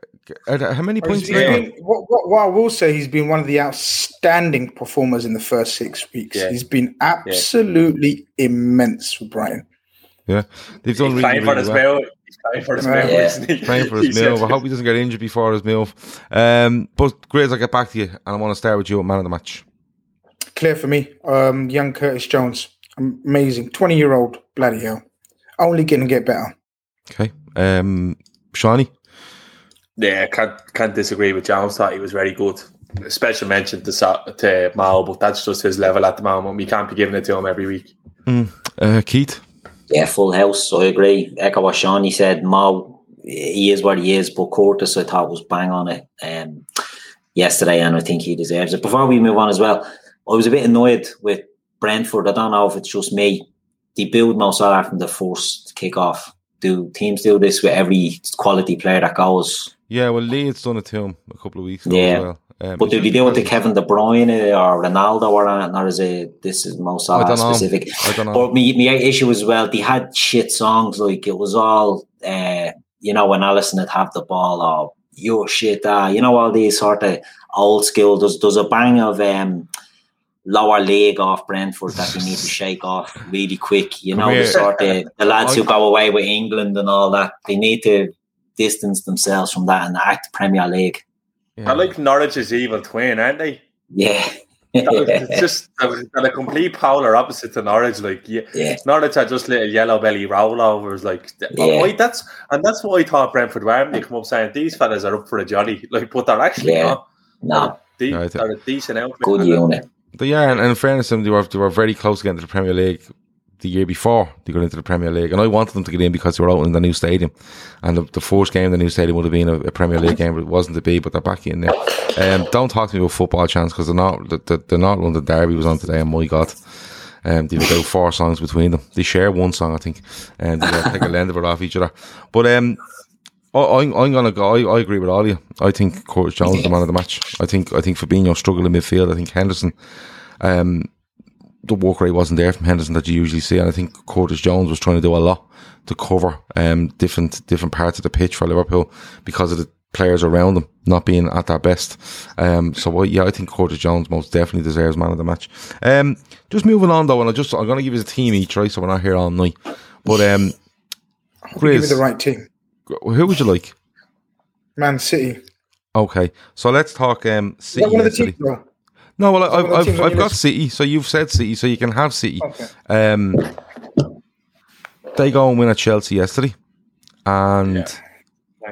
how many points He's he on? been, what, what, what I will say, he's been one of the outstanding performers in the first six weeks. Yeah. He's been absolutely immense for Brighton. Yeah, they've done He's really, playing for really his well. mill. He's playing for his Yeah. mill, isn't he? Playing for his [laughs] He said- move. I hope he doesn't get injured before his meal. Um, but Grizz, I'll get back to you, and I want to start with you at man of the match. Clear for me. Um, young Curtis Jones, amazing, twenty year old, bloody hell, only going to get better. Okay. Um, Seany. Yeah, can't can't disagree with Jones. Thought he was very good. Special mention to to Mo, but that's just his level at the moment. We can't be giving it to him every week. Uh, Keith. Yeah, full house. I agree. Echo what Seany said. Mo, he is what he is, but Curtis, I thought, was bang on it um, yesterday, and I think he deserves it. Before we move on as well, I was a bit annoyed with Brentford. I don't know if it's just me. They build Mo Salah from the first kick-off. Do teams do this with every quality player that goes? Yeah, well, Leeds done it to him a couple of weeks ago Yeah. as well. Um, But do they do it to Kevin De Bruyne or Ronaldo or anything, or is it this is Mo I Salah don't know. specific? I don't know. But my, my issue as well, they had shit songs like it was all, uh, you know, when Alisson would have the ball or your shit, uh, you know, all these sort of old school. There's there's a bang of um, lower leg off Brentford that they need to [laughs] shake off really quick. You know, the sort of the lads who go away with England and all that. They need to distance themselves from that and act Premier League. yeah. I like Norwich's evil twin, aren't they? Yeah. it's [laughs] just they're a complete polar opposite to Norwich. Like, yeah, Yeah. Norwich are just little yellow belly rollovers. Like, uh, Yeah. oh, wait, that's and that's what I thought Brentford were. when They come up saying these fellas are up for a jolly. Like, but they're actually Yeah. not. no, They, No, I think- they're a decent outfit. good And unit. But yeah, and, and in fairness to them, they were, they were very close to getting to the Premier League the year before they got into the Premier League. And I wanted them to get in because they were opening the new stadium. And the, the first game in the new stadium would have been a, a Premier League game, but it wasn't to be, but they're back in there. Um, don't talk to me about football chance because they're not, the, the, the North London Derby was on today, and my God. Um, they've about four songs between them. They share one song, I think, and they take a lend of it off each other. But um, I, I'm, I'm gonna go. I, I agree with all of you. I think Curtis Jones the man of the match. I think I think Fabinho struggled in midfield. I think Henderson, um, the work rate wasn't there from Henderson that you usually see, and I think Curtis Jones was trying to do a lot to cover um different different parts of the pitch for Liverpool because of the players around them not being at their best. Um, so I, yeah, I think Curtis Jones most definitely deserves man of the match. Um, just moving on though, and I just I'm gonna give you a team each, right? So we're not here all night. But um, Give me the right team. who would you like? Man City. Okay, so let's talk um City. one of the teams? No, well, I've, one of the I've, I've got? City, so you've said City, so you can have City. Okay. Um, they go and win at Chelsea yesterday, and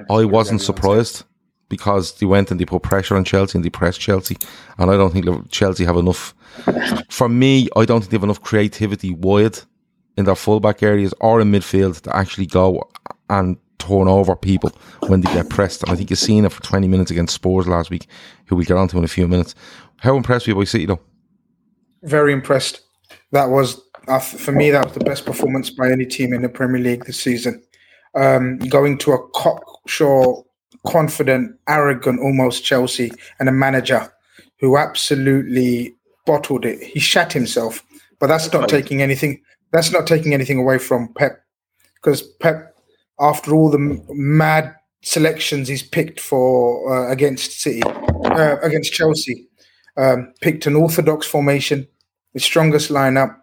I wasn't surprised because they went and they put pressure on Chelsea and they pressed Chelsea, and I don't think Chelsea have enough. For me, I don't think they have enough creativity wide in their fullback areas or in midfield to actually go and turn over people when they get pressed. And I think you've seen it for 20 minutes against Spurs last week, who we get onto in a few minutes. How impressed were you by City, though? Very impressed. That was, uh, for me, that was the best performance by any team in the Premier League this season. Um, going to a cocksure, confident, arrogant, almost Chelsea, and a manager who absolutely bottled it. He shat himself, but that's not taking anything. That's not taking anything away from Pep, because Pep, after all the mad selections he's picked for uh, against City, uh, against Chelsea, um, picked an orthodox formation, the strongest lineup,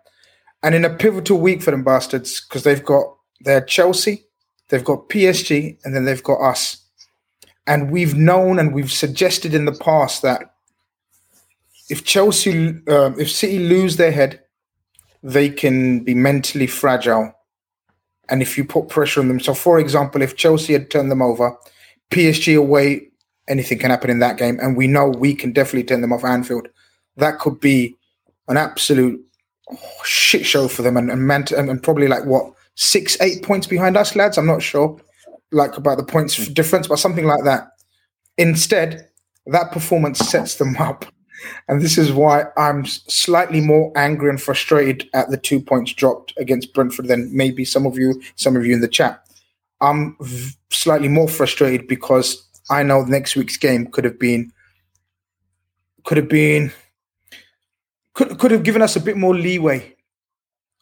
and in a pivotal week for them bastards because they've got their Chelsea, they've got PSG, and then they've got us. And we've known and we've suggested in the past that if Chelsea, um, if City lose their head, they can be mentally fragile. And if you put pressure on them, so for example, if Chelsea had turned them over, PSG away, anything can happen in that game. And we know we can definitely turn them off Anfield. That could be an absolute shit show for them and, and, meant, and, and probably like what, six, eight points behind us, lads? I'm not sure like about the points hmm. difference, but something like that. Instead, that performance sets them up and this is why I'm slightly more angry and frustrated at the two points dropped against Brentford than maybe some of you, some of you in the chat. I'm v- slightly more frustrated because I know next week's game could have been, could have been, could could have given us a bit more leeway.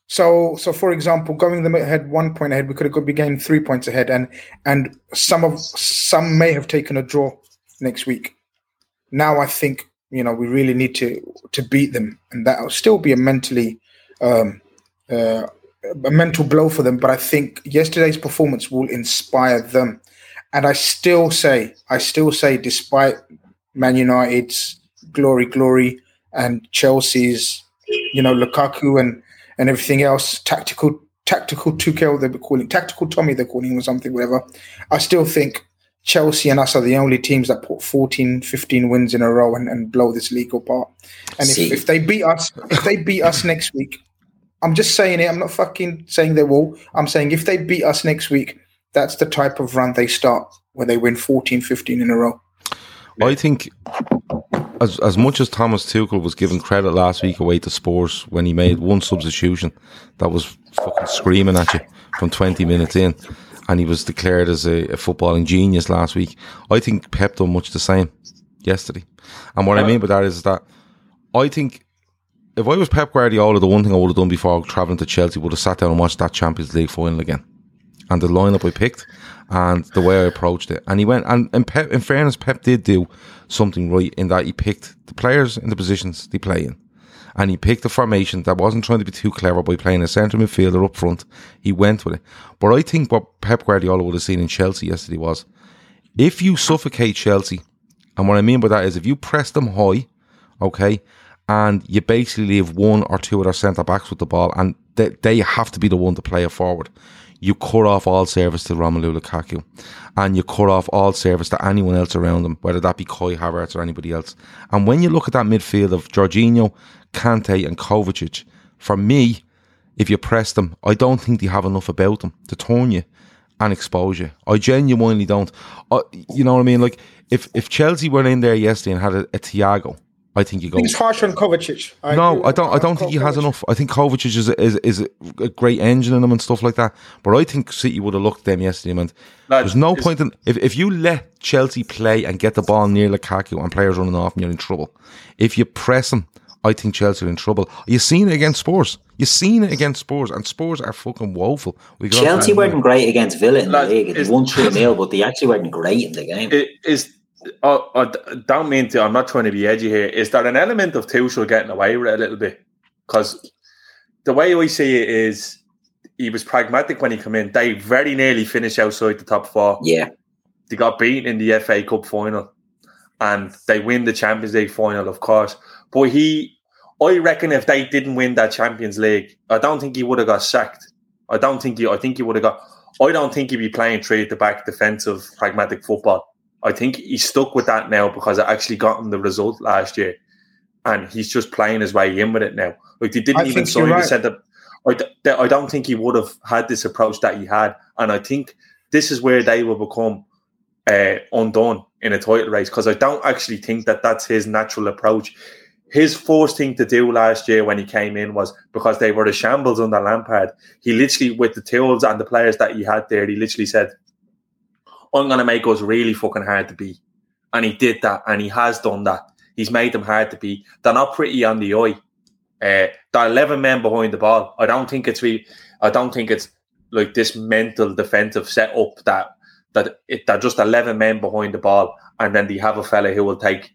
So, so for example, going them ahead one point ahead, we could have been getting three points ahead, and and some of some may have taken a draw next week. Now I think you know we really need to to beat them, and that'll still be a mentally um, uh, a mental blow for them. But I think yesterday's performance will inspire them, and I still say, I still say, despite Man United's glory, glory, and Chelsea's, you know, Lukaku and and everything else, tactical tactical Tuchel they're calling tactical Tommy they're calling him or something, whatever. I still think Chelsea and us are the only teams that put 14, 15 wins in a row and, and blow this league apart. And if, if they beat us, if they beat us next week, I'm just saying it. I'm not fucking saying they will. I'm saying if they beat us next week, that's the type of run they start where they win 14, 15 in a row. I think as as much as Thomas Tuchel was given credit last week away to Spurs when he made one substitution that was fucking screaming at you from 20 minutes in and he was declared as a, a footballing genius last week. I think Pep done much the same yesterday. And what I mean by that is that I think if I was Pep Guardiola, the one thing I would have done before travelling to Chelsea would have sat down and watched that Champions League final again. And the lineup I picked and the way I approached it. And he went, and, and Pep, in fairness, Pep did do something right in that he picked the players in the positions they play in and he picked a formation that wasn't trying to be too clever by playing a centre midfielder up front. He went with it. But I think what Pep Guardiola would have seen in Chelsea yesterday was if you suffocate Chelsea, and what I mean by that is if you press them high, okay, and you basically leave one or two of their centre backs with the ball, and they, they have to be the one to play it forward. You cut off all service to Romelu Lukaku, and you cut off all service to anyone else around them, whether that be Kai Havertz or anybody else. And when you look at that midfield of Jorginho, Kante and Kovacic, for me, if you press them, I don't think they have enough about them to turn you and expose you. I genuinely don't. You know what I mean? Like if if Chelsea went in there yesterday and had a, a Thiago, I think you go. He's harsh on Kovacic. I no, I don't. I don't think he has enough. I think Kovacic is a, is is a great engine in them and stuff like that. But I think City would have looked at them yesterday, man. There's no point in if if you let Chelsea play and get the ball near Lukaku and players running off, and you're in trouble. If you press them I think Chelsea are in trouble. You've seen it against Spurs. You've seen it against Spurs, and Spurs are fucking woeful. We Chelsea weren't great against Villa in the league. They won 3 0, but they actually weren't great in the game. It is. Oh, oh I don't mean to. I'm not trying to be edgy here. Is there an element of Tuchel getting away with it a little bit? Because the way I see it is, he was pragmatic when he came in. They very nearly finished outside the top four. Yeah, they got beaten in the FA Cup final, and they win the Champions League final, of course. But he, I reckon, if they didn't win that Champions League, I don't think he would have got sacked. I don't think he. I think he would have got. I don't think he'd be playing three at the back defensive pragmatic football. I think he's stuck with that now because it actually got him the result last year, and he's just playing his way in with it now. Like they didn't I even sign right. the centre. I, I don't think he would have had this approach that he had, and I think this is where they will become uh, undone in a title race because I don't actually think that that's his natural approach. His first thing to do last year when he came in was because they were the shambles on under Lampard. He literally, with the tools and the players that he had there, he literally said, I'm going to make us really fucking hard to beat. And he did that, and he has done that. He's made them hard to beat. They're not pretty on the eye. Uh, they're 11 men behind the ball. I don't think it's really, I don't think it's like this mental defensive setup that that it, they're just 11 men behind the ball, and then they have a fella who will take.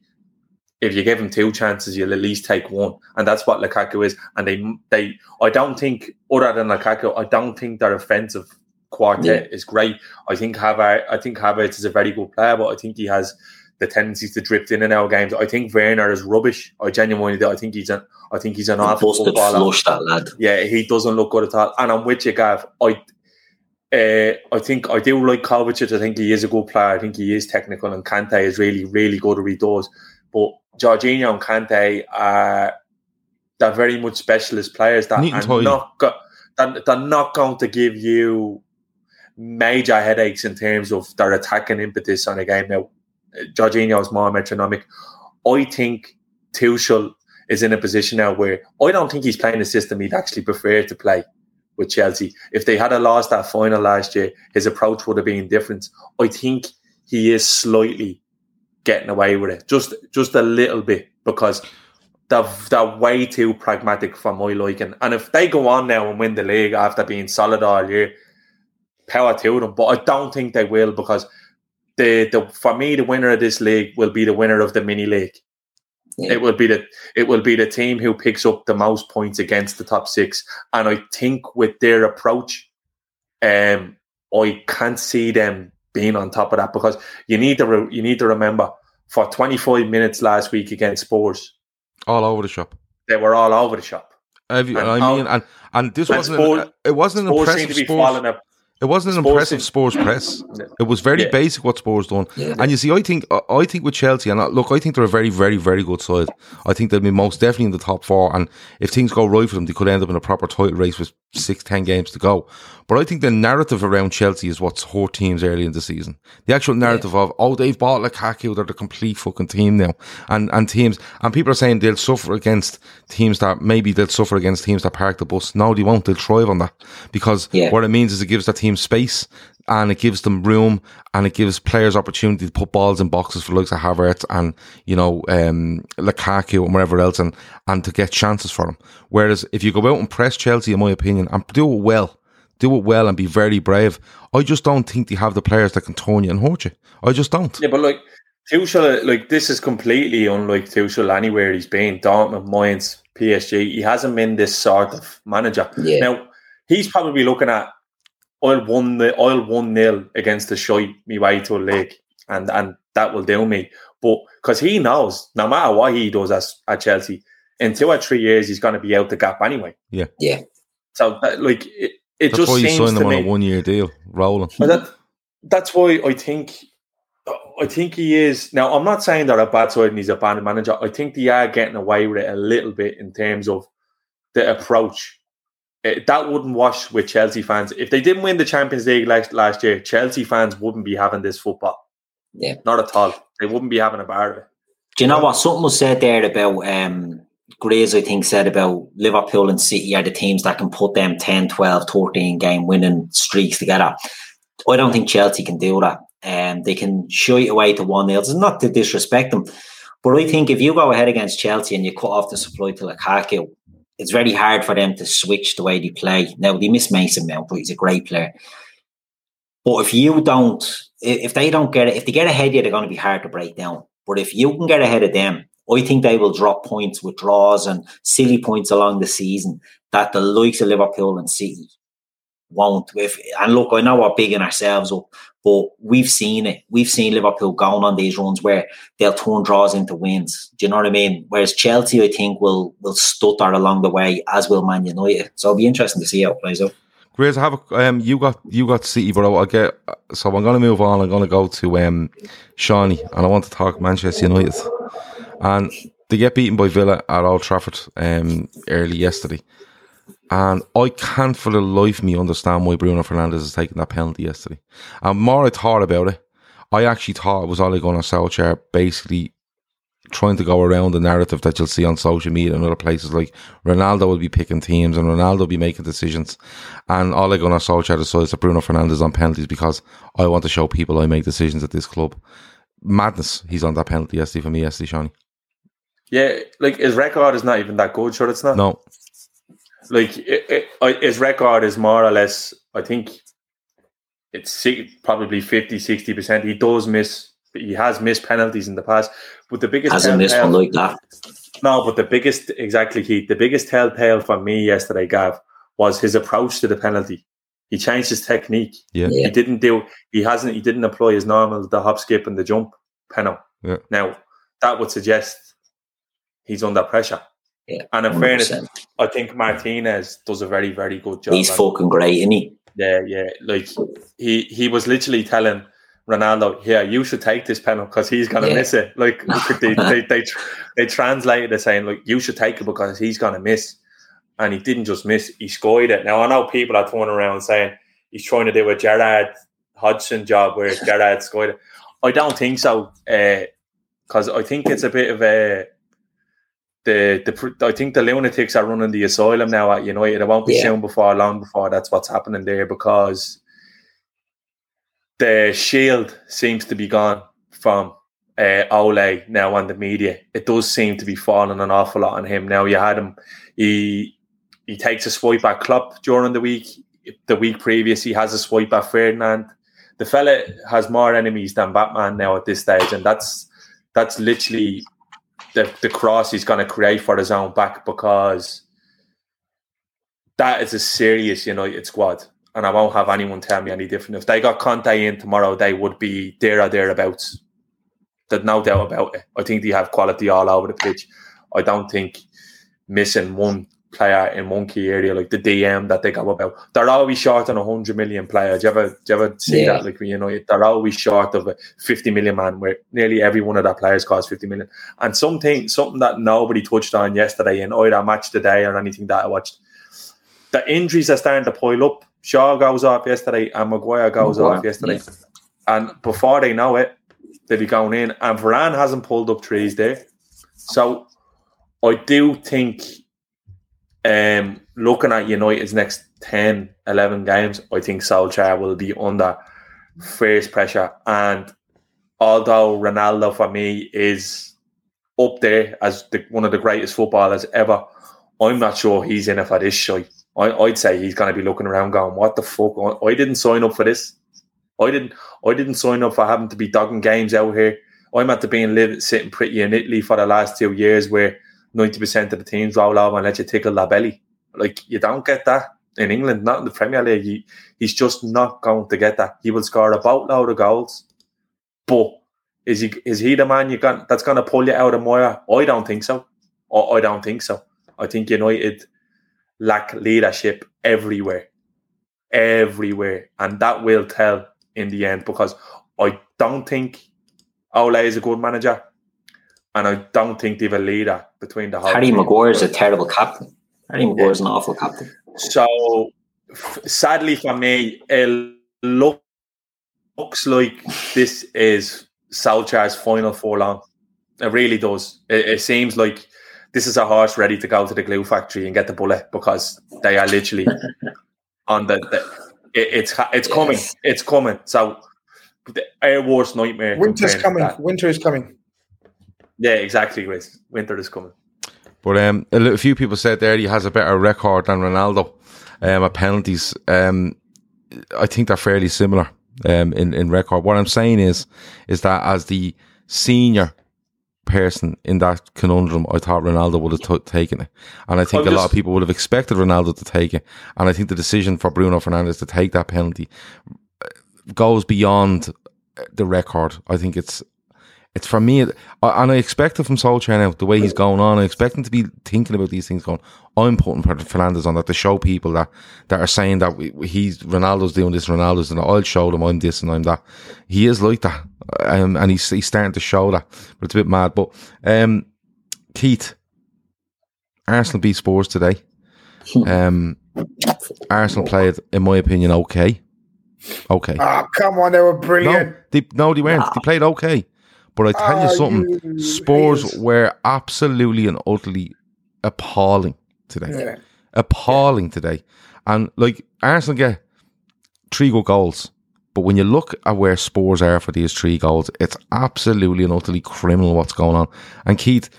If you give him two chances, you'll at least take one, and that's what Lukaku is. And they, they, I don't think, other than Lukaku, I don't think their offensive quartet yeah. is great. I think Havertz, I think Havertz is a very good player, but I think he has the tendencies to drift in and out of games. I think Werner is rubbish. I genuinely do. I think he's an, I think he's an awful footballer. Flush, that lad. Yeah, he doesn't look good at all. And I'm with you, Gav. I, uh, I think I do like Kovacic. I think he is a good player. I think he is technical, and Kante is really, really good at he does. But Jorginho and Kante are they're very much specialist players that are not go, they're, they're not going to give you major headaches in terms of their attacking impetus on a game. Now, Jorginho is more metronomic. I think Tuchel is in a position now where I don't think he's playing the system he'd actually prefer to play with Chelsea. If they had a lost that final last year, his approach would have been different. I think he is slightly getting away with it, just just a little bit, because they're, they're way too pragmatic for my liking. And if they go on now and win the league after being solid all year, power to them. But I don't think they will because the, the for me the winner of this league will be the winner of the mini league. Yeah. It will be the it will be the team who picks up the most points against the top six, and I think with their approach, um, I can't see them being on top of that because you need to re- you need to remember for 25 minutes last week against Spurs, all over the shop. They were all over the shop. Have you, I mean, and and this wasn't Spurs, an, it wasn't an impressive Spurs. It wasn't an Spurs impressive Spurs press. It was very yeah. basic what Spurs done. Yeah. And you see, I think I think with Chelsea, and look, I think they're a very, very, very good side. I think they'll be most definitely in the top four. And if things go right for them, they could end up in a proper title race with six, ten games to go. But I think the narrative around Chelsea is what's hurt teams early in the season. The actual narrative yeah. of oh they've bought Lukaku, they're the complete fucking team now, and and teams and people are saying they'll suffer against teams that maybe they'll suffer against teams that park the bus. No, they won't. They'll thrive on that because what it means is it gives that team space and it gives them room and it gives players opportunity to put balls in boxes for likes of Havertz and, you know, um, Lukaku and wherever else and, and to get chances for them. Whereas if you go out and press Chelsea, in my opinion, and do it well, do it well and be very brave, I just don't think they have the players that can turn you and hurt you. I just don't. Yeah, but like, Tuchel, like this is completely unlike Tuchel anywhere he's been. Dortmund, Mainz, PSG. He hasn't been this sort of manager. Yeah. Now he's probably looking at I'll one the I'll one nil against the shite me way to a league, and and that will do me. But because he knows, no matter what he does as at Chelsea, in two or three years he's going to be out the gap anyway. Yeah, yeah. So uh, like it, it that's just why you seems signed him on a one year deal, rolling. That, that's why I think I think he is now. I'm not saying they're a bad side and he's a bad manager. I think they are getting away with it a little bit in terms of the approach that wouldn't wash with Chelsea fans. If they didn't win the Champions League last, last year, Chelsea fans wouldn't be having this football. Yeah. Not at all. They wouldn't be having a bar of it. Do you know what? Something was said there about um, Grizz, I think, said about Liverpool and City are the teams that can put them 10, 12, 13 game winning streaks together. I don't think Chelsea can do that. Um, they can shy away to 1 0. It's not to disrespect them. But I think if you go ahead against Chelsea and you cut off the supply to Lukaku, it's very hard for them to switch the way they play. Now they miss Mason Mount, but he's a great player. But if you don't, if they don't get it, if they get ahead of you, they're going to be hard to break down. But if you can get ahead of them, I think they will drop points with draws and silly points along the season that the likes of Liverpool and City won't. If and look, I know we're bigging ourselves up, but we've seen it. We've seen Liverpool going on these runs where they'll turn draws into wins. Do you know what I mean? Whereas Chelsea, I think, will will stutter along the way, as will Man United. So it'll be interesting to see how it plays out. Great, have a, um, you got you got City, but I get so I'm going to move on. I'm going to go to um, Seany, and I want to talk Manchester United, and they get beaten by Villa at Old Trafford um, early yesterday. And I can't for the life of me understand why Bruno Fernandes is taking that penalty yesterday. And more I thought about it, I actually thought it was Ole Gunnar Solskjaer basically trying to go around the narrative that you'll see on social media and other places. Like Ronaldo will be picking teams and Ronaldo will be making decisions. And Ole Gunnar Solskjaer decides that Bruno Fernandes on penalties because I want to show people I make decisions at this club. Madness. He's on that penalty yesterday for me yesterday, Seany. Yeah, like his record is not even that good. Sure, it's not. No. Like it, it, his record is more or less. I think it's probably 50 60 percent. He does miss. He has missed penalties in the past, but the biggest hasn't missed one like that. No, but the biggest exactly Keith, the biggest telltale for me yesterday, Gav, was his approach to the penalty. He changed his technique. Yeah. He didn't do he hasn't he didn't employ his normal the hop skip and the jump penalty. Yeah. Now that would suggest he's under pressure. Yeah, and in 100%. fairness, I think Martinez does a very, very good job. He's fucking great, isn't he? yeah, yeah. Like he he was literally telling Ronaldo, "Yeah, you should take this penalty because he's gonna Yeah. miss it." Like [laughs] they they they, they translated it saying, "Like you should take it because he's gonna miss," and he didn't just miss; he scored it. Now I know people are throwing around saying he's trying to do a Gerard Hodgson job where [laughs] Gerard scored it. I don't think so uh, because I think it's a bit of a. The, the I think the lunatics are running the asylum now at United. It won't be Yeah. soon before long before that's what's happening there because the shield seems to be gone from uh, Ole now on the media. It does seem to be falling an awful lot on him now. You had him, he he takes a swipe at Klopp during the week. The week previous, he has a swipe at Ferdinand. The fella has more enemies than Batman now at this stage, and that's that's literally the the cross he's going to create for his own back because that is a serious United squad. And I won't have anyone tell me any different. If they got Conte in tomorrow, they would be there or thereabouts. There's no doubt about it. I think they have quality all over the pitch. I don't think missing one player in one key area like the DM that they go about. They're always short on a hundred million player. Do you ever do you ever see Yeah. that? Like you know, they're always short of a fifty million man where nearly every one of their players costs fifty million. And something something that nobody touched on yesterday in either match today or anything that I watched. The injuries are starting to pile up. Shaw goes off yesterday and Maguire goes Maguire, off yesterday. And before they know it, they'll be going in. And Varane hasn't pulled up trees there. So I do think um, looking at United's next 10, 11 games, I think Solskjaer will be under fierce pressure. And although Ronaldo for me is up there as the, one of the greatest footballers ever, I'm not sure he's in it for this shite. I, I'd say he's going to be looking around going, "What the fuck? I, I didn't sign up for this. I didn't. I didn't sign up for having to be dogging games out here. I'm at the being living sitting pretty in Italy for the last two years, where ninety percent of the teams roll over and let you tickle their belly. Like you don't get that in England, not in the Premier League. He, he's just not going to get that. He will score a boatload of goals, but is he is he the man you got that's going to pull you out of Moya? I don't think so. I, I don't think so. I think United lack leadership everywhere, everywhere, and that will tell in the end because I don't think Ole is a good manager, and I don't think they've a leader between the whole. Harry team. Maguire is a terrible captain. Harry Maguire is an awful captain. So, f- sadly for me, it look, looks like this is Solskjaer's final furlong. It really does. It, it seems like this is a horse ready to go to the glue factory and get the bullet because they are literally [laughs] on the. the it, it's it's coming. Yes. It's coming. So, the, our worst nightmare. Winter's compared coming. that. Winter is coming. Yeah, exactly, Chris. Winter is coming. But um, a, few people said there he has a better record than Ronaldo um, at penalties. Um, I think they're fairly similar um, in in record. What I'm saying is is that as the senior person in that conundrum, I thought Ronaldo would have t- taken it, and I think a lot of people would have expected Ronaldo to take it. And I think the decision for Bruno Fernandes to take that penalty goes beyond the record. I think it's it's for me, and I expect it from Solskjaer now, the way he's going on. I expect him to be thinking about these things going, I'm putting Fernandes on that to show people that, that are saying that he's, Ronaldo's doing this, Ronaldo's doing that. I'll show them I'm this and I'm that. He is like that. Um, and he's, he's starting to show that, but it's a bit mad. But, um, Keith, Arsenal beat Spurs today. Um, Arsenal played, in my opinion, okay. Okay. Ah, come on, they were brilliant. No, they, no, they weren't. They played okay. But I tell you something, you Spurs were absolutely and utterly appalling today. Yeah. Appalling today. And like Arsenal get three good goals. But when you look at where Spurs are for these three goals, it's absolutely and utterly criminal what's going on. And Keith,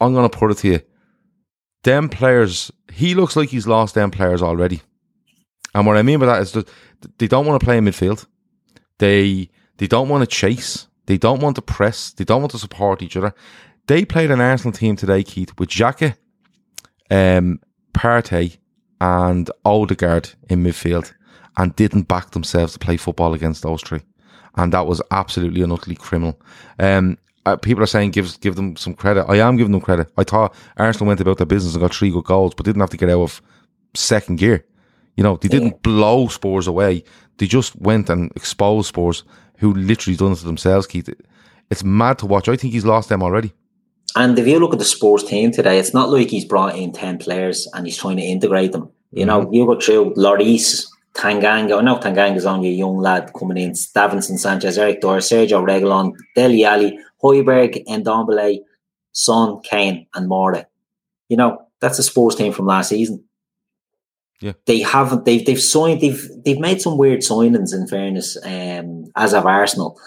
I'm gonna put it to you. Them players, he looks like he's lost them players already. And what I mean by that is that they don't want to play in midfield. They they don't want to chase. They don't want to press. They don't want to support each other. They played an Arsenal team today, Keith, with Xhaka, um, Partey, and Odegaard in midfield, and didn't back themselves to play football against those three, and that was absolutely and utterly criminal. Um, uh, people are saying give give them some credit. I am giving them credit. I thought Arsenal went about their business and got three good goals, but didn't have to get out of second gear. You know, they didn't blow Spurs away. They just went and exposed Spurs, who literally done it to themselves, Keith. It's mad to watch. I think he's lost them already. And if you look at the sports team today, it's not like he's brought in 10 players and he's trying to integrate them. You know, mm-hmm. you go through Lloris, Tanganga. Oh, I know Tanganga's only a young lad coming in. Davinson Sanchez, Eric Dier, Sergio Reguilon, Dele Alli, Hojbjerg, Ndombele, Son, Kane, and Moura. You know, that's a sports team from last season. Yeah. They haven't they've they've signed they've they've made some weird signings in fairness, um, as of Arsenal.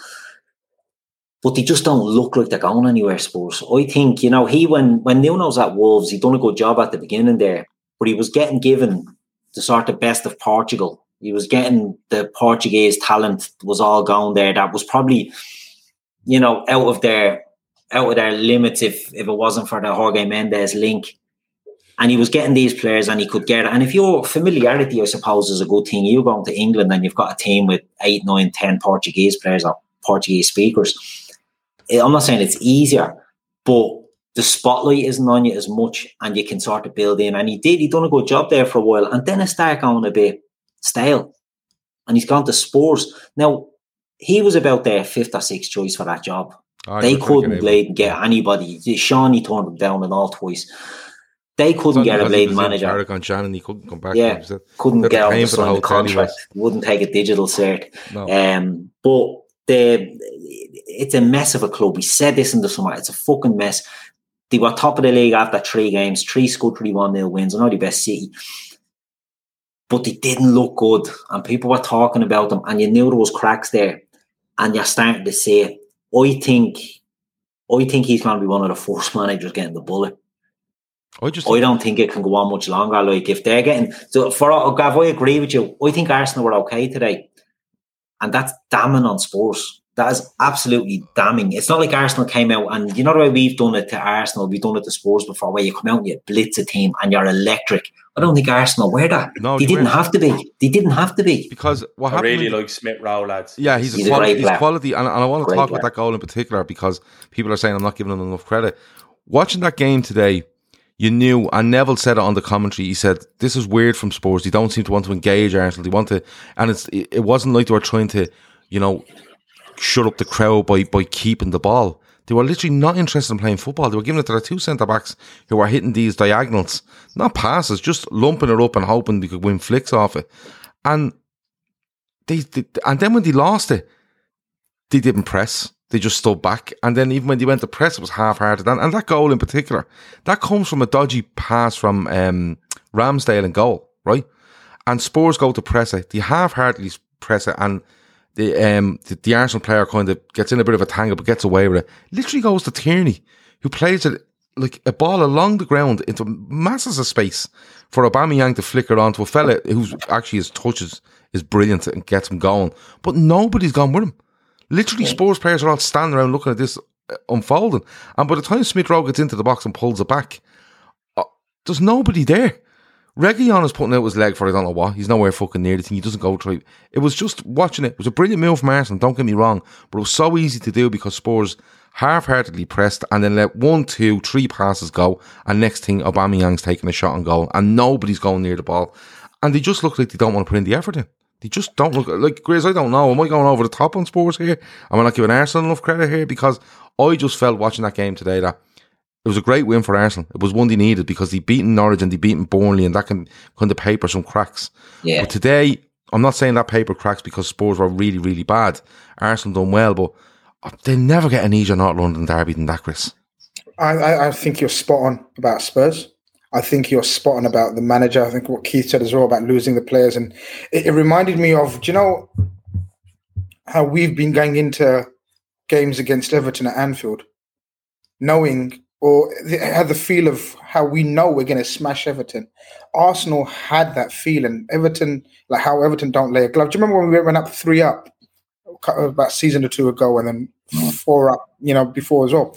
But they just don't look like they're going anywhere, Spurs. I think, you know, he when when Nuno's at Wolves, he done a good job at the beginning there, but he was getting given the sort of best of Portugal. He was getting the Portuguese talent was all going there. That was probably, you know, out of their out of their limits if if it wasn't for the Jorge Mendes link. And he was getting these players and he could get it. And if your familiarity, I suppose, is a good thing, you going to England and you've got a team with eight, nine, ten Portuguese players or Portuguese speakers. Eh, I'm not saying it's easier, but the spotlight isn't on you as much and you can sort of build in. And he did, he done a good job there for a while. And then it started going a bit stale. And he's gone to Spurs. Now, he was about their fifth or sixth choice for that job. I they couldn't blade and get anybody. Seany turned them down and all twice. They couldn't get a blade manager. Carrick on Shannon, he couldn't come back. Yeah, He was at- couldn't they're get to the the contract. was. Wouldn't take a digital cert. No. Um, but the it's a mess of a club. We said this in the summer. It's a fucking mess. They were top of the league after three games, three scored three one nil wins. I know the best City, but they didn't look good, and people were talking about them, and you knew there was cracks there, and you're starting to see it. I think, I think he's going to be one of the first [laughs] managers getting the bullet. I just I don't think it can go on much longer. Like if they're getting so for Gav, I agree with you. I think Arsenal were okay today, and that's damning on Spurs. That is absolutely damning. It's not like Arsenal came out and you know the way we've done it to Arsenal, we've done it to Spurs before, where you come out and you blitz a team and you're electric. I don't think Arsenal were that. No, they they didn't have to be. They didn't have to be. because what I happened really with- like Smith Rowe, lads. Yeah, he's, He's a a quality, great he's player. quality, and, and I want to Great talk player. about that goal in particular because people are saying I'm not giving him enough credit. Watching that game today, you knew, and Neville said it on the commentary. He said, "This is weird from Spurs. They don't seem to want to engage Arsenal. They want to, and it's it, wasn't like they were trying to, you know, shut up the crowd by by keeping the ball. They were literally not interested in playing football. They were giving it to their two centre backs who were hitting these diagonals, not passes, just lumping it up and hoping they could win flicks off it. And they, they and then when they lost it, they didn't press. They just stood back. And then even when they went to press, it was half-hearted. And, and that goal in particular, that comes from a dodgy pass from um, Ramsdale in goal, right? And Spurs go to press it. They half-heartedly press it. And the, um, the, the Arsenal player kind of gets in a bit of a tangle, but gets away with it. Literally goes to Tierney, who plays it like a ball along the ground into masses of space for Aubameyang to flicker onto a fella who's actually his touches is brilliant and gets him going. But nobody's gone with him. Literally, Spurs players are all standing around looking at this uh, unfolding. And by the time Smith Rowe gets into the box and pulls it back, uh, there's nobody there. Reguilon is putting out his leg for I don't know what. He's nowhere fucking near the thing. He doesn't go through. It was just watching it. It was a brilliant move from Arsenal, don't get me wrong. But it was so easy to do because Spurs half-heartedly pressed and then let one, two, three passes go. And next thing, Aubameyang's taking a shot on goal and nobody's going near the ball. And they just look like they don't want to put in the effort in. They just don't look like Grizz. I don't know. Am I going over the top on Spurs here? Am I not giving Arsenal enough credit here? Because I just felt watching that game today that It was a great win for Arsenal. It was one they needed because they beaten Norwich and they beaten Burnley, and that can kind of paper some cracks. Yeah. But today, I'm not saying that paper cracks because Spurs were really, really bad. Arsenal done well, but uh, they'll never get an easier North London derby than that, Chris. I, I, I think you're spot on about Spurs. I think you're spot on about the manager. I think what Keith said as well about losing the players, and it, it reminded me of, do you know how we've been going into games against Everton at Anfield, knowing or had the feel of how we know we're going to smash Everton. Arsenal had that feeling. Everton, like how Everton don't lay a glove. Do you remember when we went up three up about a season or two ago, and then mm. four up, you know, before as well?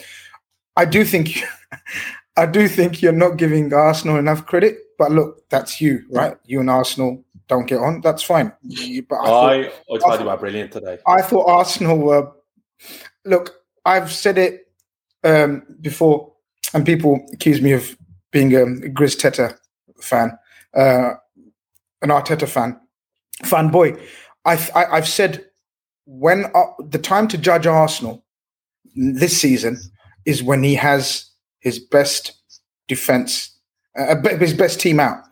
I do think, [laughs] I do think you're not giving Arsenal enough credit. But look, that's you, right? You and Arsenal don't get on. That's fine. But I, thought, I, I thought you were brilliant today. I thought Arsenal were. Look, I've said it um, before and people accuse me of being a Grizz Teta fan, uh, an Arteta fan, fanboy. I've, I, have said when uh, the time to judge Arsenal this season is when he has his best defense, uh, his best team out.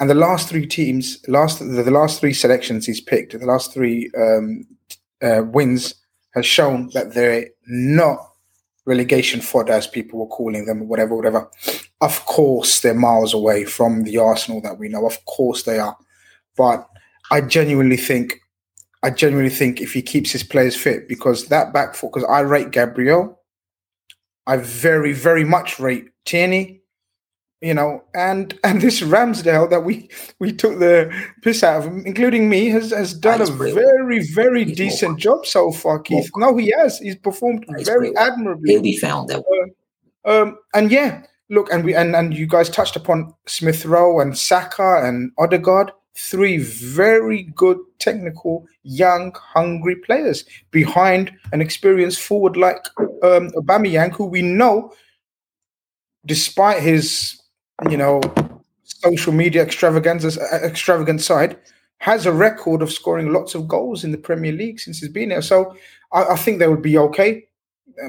And the last three teams, last the, the last three selections he's picked, the last three um, uh, wins has shown that they're not relegation fodder, as people were calling them, whatever, whatever. Of course, they're miles away from the Arsenal that we know. Of course, they are. But I genuinely think, I genuinely think if he keeps his players fit, because that back foot, because I rate Gabriel, I very, very much rate Tierney, you know, and [laughs] and this Ramsdale that we we took the piss out of including me, has has done a very very He's decent more. job so far, Keith. More. No, he has. He's performed He's very brilliant. admirably. He'll be found out. Uh, um, and yeah, look, and we and and you guys touched upon Smith Rowe and Saka and Odegaard, three very good technical, young, hungry players behind an experienced forward like um, Aubameyang, who we know, despite his you know, social media extravaganza extravagant side, has a record of scoring lots of goals in the Premier League since he's been there. So I, I think they would be okay,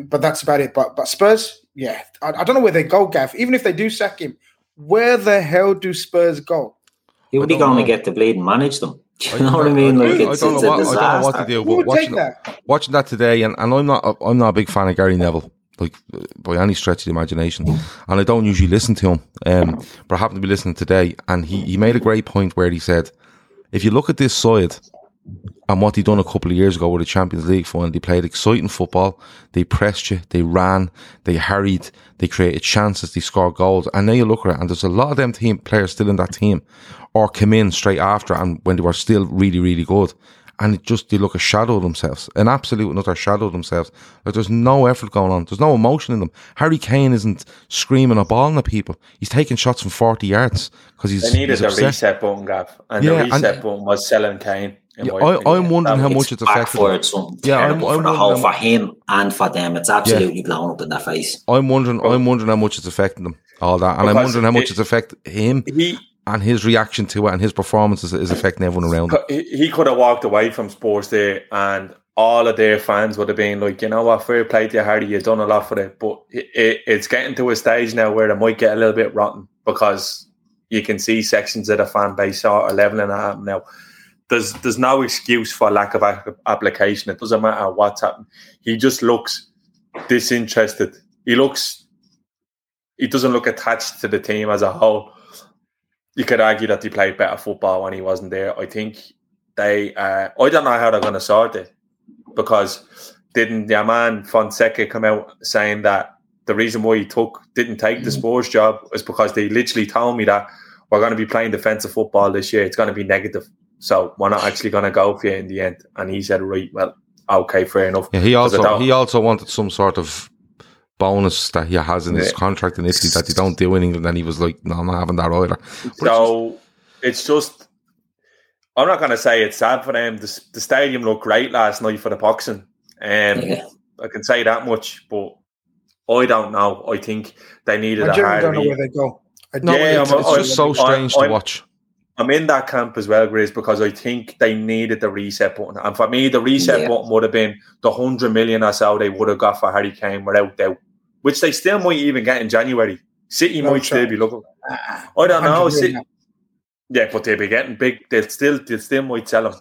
but that's about it. But but Spurs, yeah, I, I, don't know where they go, Gav. Even if they do sack him, where the hell do Spurs go? He would be going to get the blade and manage them. Do [laughs] you know what I mean? Like it's, I, don't know what, I don't know what to do. But watching that? watching that today, and, and I'm not I'm not a big fan of Gary Neville like by any stretch of the imagination. And I don't usually listen to him, um, but I happened to be listening today, and he, he made a great point where he said, if you look at this side and what he done a couple of years ago with the Champions League final, they played exciting football, they pressed you, they ran, they harried, they created chances, they scored goals, and now you look at it, and there's a lot of them team players still in that team, or come in straight after, and when they were still really, really good and it just they look a shadow of themselves, an absolute another shadow of themselves. Like there's no effort going on, there's no emotion in them. Harry Kane isn't screaming a ball at people; he's taking shots from forty yards because he's. They needed he's the reset button, Gav, and yeah, the reset and, button was selling Kane. Yeah, I, am wondering how much it's affected. yeah, I'm, I'm for the whole for him and for them. It's absolutely yeah. blown up in their face. I'm wondering. I'm wondering how much it's affecting them. All that, and I'm wondering how much it, it's affected him. He and his reaction to it and his performance is, is affecting everyone around him. He could have walked away from Spurs there and all of their fans would have been like, you know what, fair play to you, Harry, you've done a lot for it. But it, it, it's getting to a stage now where it might get a little bit rotten because you can see sections of the fan base are leveling him now. There's there's no excuse for lack of application. It doesn't matter what's happening. He just looks disinterested. He looks. He doesn't look attached to the team as a whole you could argue that he played better football when he wasn't there. I think they. Uh, I don't know how they're going to sort it because didn't their man Fonseca come out saying that the reason why he took didn't take the Spurs job is because they literally told me that we're going to be playing defensive football this year. It's going to be negative, so we're not actually going to go for you in the end. And he said, right, well, okay, fair enough. Yeah, he also he also wanted some sort of bonus that he has in his yeah. contract in Italy that he don't do in England. And he was like, no, I'm not having that either. But so it's just, it's just, I'm not going to say it's sad for them. The, the, stadium looked great last night for the boxing. Um, yeah. I can say that much, but I don't know. I think they needed I a hard. I don't know where they go. No, yeah, it's, it's just so strange I'm, to watch. I'm in that camp as well, Grizz, because I think they needed the reset button. And for me, the reset yeah. button would have been the hundred million or so they would have got for Harry Kane without doubt which they still might even get in January. City No might still be looking. I don't know. City, yeah, but they'll be getting big. They'll still, they'll still might sell them.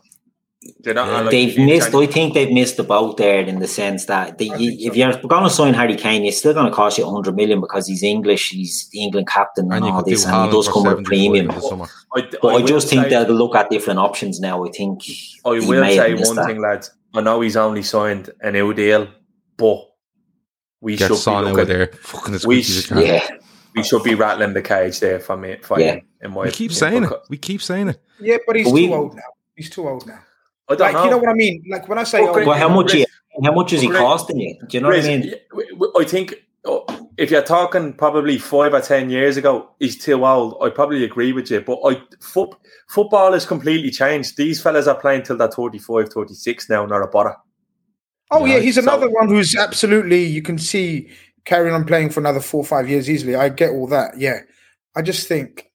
They're not. Yeah. like, They've in missed. I think they've missed the boat there in the sense that they, you, think if so. you're going to sign Harry Kane, it's still going to cost you 100 million because he's English, he's the England captain, and, And all this, and he does come with a premium. in the summer. I, But I, will just think say- they'll look at different options now. I think I will may say one that. thing, lads. I know he's only signed a new deal, but we Get should Son be over looking, there, fucking as we quick as sh- Yeah, we should be rattling the cage there for me. For Yeah. him, in my We keep opinion, saying it. We keep saying it. Yeah, but he's We- too old now. He's too old now. I don't Like, know. you know what I mean? Like when I say Well, old, great. but how much? Chris- He, how much is he Chris- costing you? Do you know what I mean? y- w- w- I think oh, if you're talking probably five or ten years ago, he's too old. I probably agree with you, but I foot, football has completely changed. These fellas are playing till they're 35, 36 now, not a bother. oh yeah, Yeah, he's so- another one who's absolutely you can see carrying on playing for another four or five years easily. I get all that. Yeah, I just think.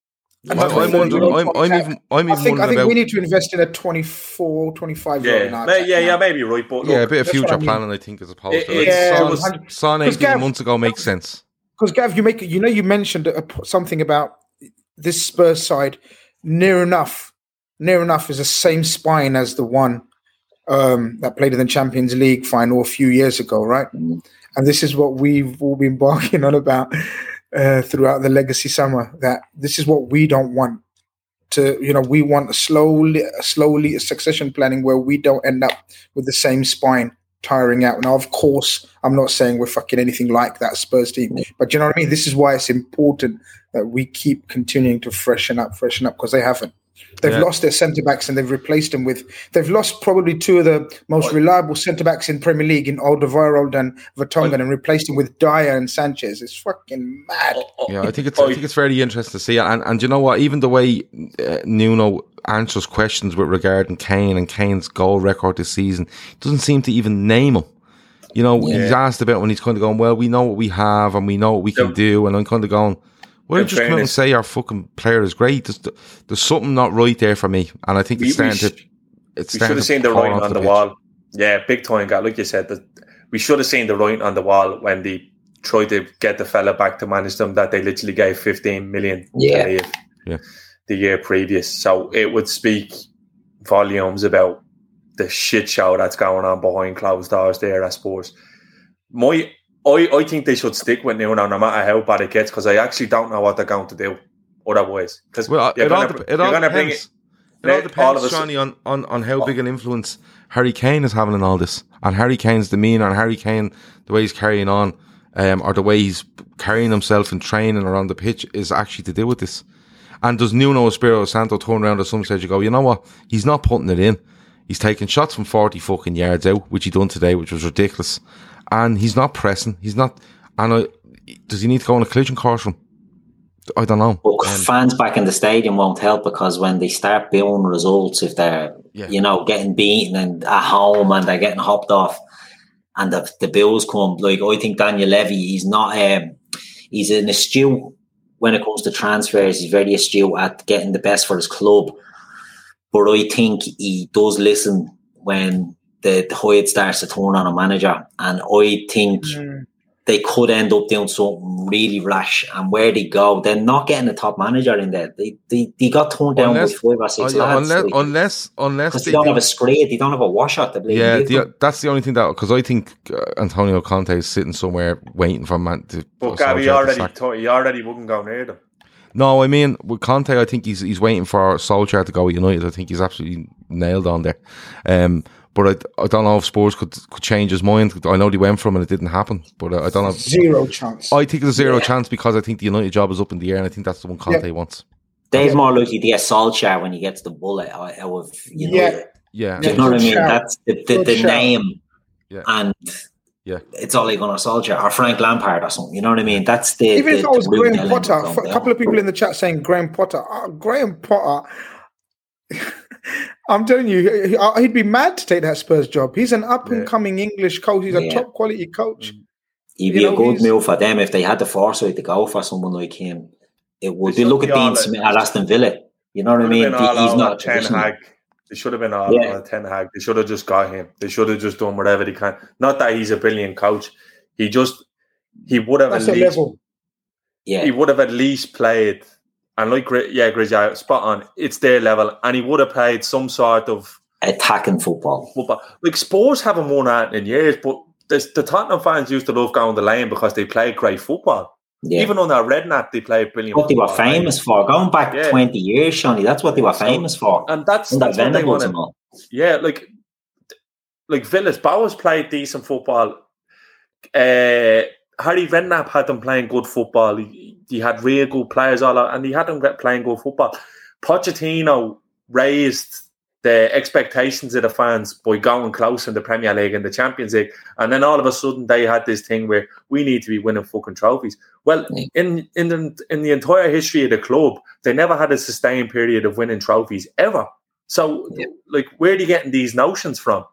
I'm, another I'm wondering. I'm, I'm even. I'm I even think I wondering think we need to invest in a 24, 25 year old. Yeah, may, yeah, yeah, maybe right, but Yeah, a bit of future I mean. planning, I think, as opposed It- to like it's- Son, it Son 18 Gav- months ago makes sense. Because Gav, you make you know you mentioned a, something about this Spurs side near enough, near enough is the same spine as the one um, that played in the Champions League final a few years ago, right? Mm. And this is what we've all been [laughs] barking on about uh, throughout the legacy summer. That this is what we don't want to, you know, we want a slowly, a slowly a succession planning where we don't end up with the same spine tiring out. Now, of course, I'm not saying we're fucking anything like that Spurs team, but you know what I mean. This is why it's important that we keep continuing to freshen up, freshen up, because they haven't. They've Yeah. lost their centre backs and they've replaced them with. They've lost probably two of the most reliable centre backs in Premier League in Alderweireld and Vertonghen and replaced them with Dier and Sanchez. It's fucking mad. Yeah, I think it's. I think it's very interesting to see, and and you know what? Even the way uh, Nuno answers questions with regarding Kane and Kane's goal record this season, doesn't seem to even name him. You know, he's asked about when he's kind of going, "Well, we know what we have and we know what we can Yeah. do," and I'm kind of going, "Why In don't you just come out and say our fucking player is great?" There's, there's something not right there for me, and I think We- it's we starting to. sh- It's we starting should have seen the pour writing on the pitch. wall. Yeah, big time guy. Like you said, that we should have seen the writing on the wall when they tried to get the fella back to manage them. That they literally gave fifteen million. Yeah. Yeah. The year previous, so it would speak volumes about the shit show that's going on behind closed doors there. I suppose. My, I, I think they should stick with Nuno no matter how bad it gets because I actually don't know what they're going to do otherwise. Because Well, it all, dep- it all depends. it. It all depends, all Johnny, on, on, on how big an influence Harry Kane is having in all this, and Harry Kane's demeanour, and Harry Kane, the way he's carrying on, um, or the way he's carrying himself in training around the pitch is actually to do with this. And does Nuno Espirito Santo turn around at some stage and go, you know what? He's not putting it in. He's taking shots from 40 fucking yards out, which he done today, which was ridiculous. And he's not pressing. He's not, and I, does he need to go on a collision course from? I don't know. But Um, fans back in the stadium won't help because when they start booing results, if they're Yeah. you know getting beaten and at home and they're getting hopped off, and the the bills come, like I think Daniel Levy, he's not um, he's an astute when it comes to transfers. He's very astute at getting the best for his club, but I think he does listen when the, the Hoyt starts to turn on a manager, and I think Mm. they could end up doing something really rash. And where they go, they're not getting a top manager in there. They they, they got turned down Unless- with five or six Oh, yeah, lads. unless, like, unless, unless because they they don't do- have a scrape, they don't have a washout. To blame Yeah, the, that's the only thing that because I think uh, Antonio Conte is sitting somewhere waiting for man to. But for Gabby Solskjaer to already, sack. t- he already wouldn't go near them. No, I mean with Conte, I think he's he's waiting for Solskjaer to go at United. I think he's absolutely nailed on there. Um, but I, I don't know if Spurs could could change his mind. I know they went from and it didn't happen, but uh, I don't know. Zero chance. I think it's a zero chance because I think the United job is up in the air, and I think that's the one Conte Yeah. wants. Dave's more likely to get Solskjaer when he gets the bullet out out of you know. Yeah. Yeah, Do you know what I mean? shout. That's the, the, the name, Yeah. and Yeah. it's all like on a Solskjaer or Frank Lampard or something. You know what I mean? That's the Even the, if I was the Graham they'll end up Potter, a couple of people in the chat saying Graham Potter. Uh, Graham Potter, [laughs] I'm telling you, he- uh, he'd be mad to take that Spurs job. He's an up and coming English coach. He's a Yeah. top quality coach. He'd You be a know, good he's- move for them if they had the foresight to go for someone like him. It would. They They look should at be all Dean like- Smith at Aston Villa. You know what I mean? all He's out not a Ten traditional- Hag. They should have been all Yeah. on Ten Hag. They should have just got him. They should have just done whatever they can. Not that he's a brilliant coach. He just he would have That's at least level. Yeah, he would have at least played. And like yeah, Grizz, spot on. It's their level, and he would have played some sort of attacking football. football. Like Spurs haven't won that in years, but this, the Tottenham fans used to love going the lane because they played great football. Yeah. Even on that Redknapp, they played brilliant. what they were football, right? famous for, going back Yeah. 20 years, Seany, that's what they were So- famous for. and that's Under that's what they wanted. Yeah, like like Villas Boas played decent football. Uh, Harry Redknapp had them playing good football. He, he had real good players all out, and he had them get playing good football. Pochettino raised the expectations of the fans by going close in the Premier League and the Champions League, and then all of a sudden they had this thing where we need to be winning fucking trophies. Well, in in the in the entire history of the club, they never had a sustained period of winning trophies ever. So, Yeah. like, where are you getting these notions from?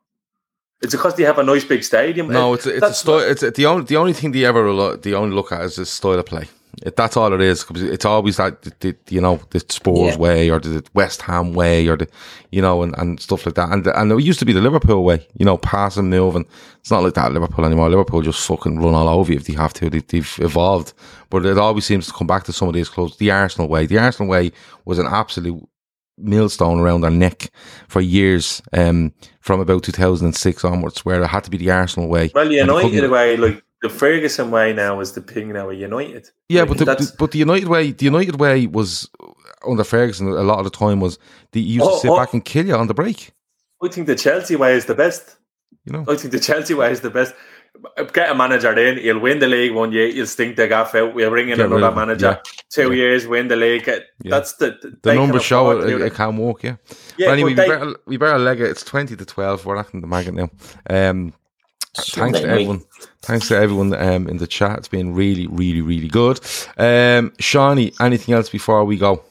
It's because they have a nice big stadium. No, it's a, it's a that's style. It's the only the only thing they ever lo- the only look at is the style of play. It, that's all it is. It's always that the, the, you know the Spurs Yeah. way or the West Ham way or the you know and, and stuff like that. And and it used to be the Liverpool way. You know, pass and move. And it's not like that at Liverpool anymore. Liverpool just fucking run all over you if they have to. They, they've evolved, but it always seems to come back to some of these clubs. The Arsenal way. The Arsenal way was an absolute millstone around their neck for years, um, from about 2006 onwards, where it had to be the Arsenal way. well, And they United couldn't- way, like the Ferguson way now is the ping now with United. Yeah, Like, but the, that's but the United way, the United way was under Ferguson. A lot of the time was the you used Oh, to sit oh. back and kill you on the break. I think the Chelsea way is the best. You know, I think the Chelsea way is the best. Get a manager in, he'll win the league one year, he'll stink the gaff out. We'll bring in Get another manager. yeah. Two Yeah. years, win the league. It- Yeah. That's the the, numbers show it, it, can work. Yeah. Yeah, but anyway, but we they- better we better leg it. It's twenty to twelve. We're acting the maggot now. Um, thanks to everyone. Thanks to everyone um, in the chat. It's been really, really, really good. Um, Seany, anything else before we go?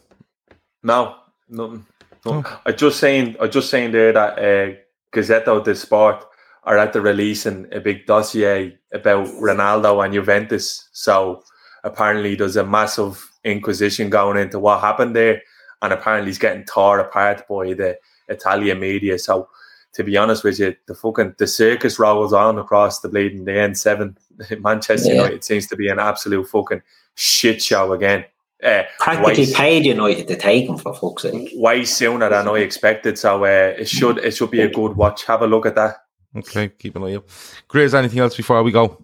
No, nothing. No. Oh. I just saying, I just saying there that uh, Gazzetta de Sport are at the releasing a big dossier about Ronaldo and Juventus. So apparently, there's a massive inquisition going into what happened there, and apparently, he's getting torn apart by the Italian media. So. To be honest with you, the fucking the circus rolls on across the bleeding the [laughs] N7. Manchester Yeah. United seems to be an absolute fucking shit show again. Uh, Practically way- paid United to take him for fuck's sake. way sooner than I expected. So uh, it should it should be a good watch. Have a look at that. Okay, keep an eye out. Grizz, anything else before we go?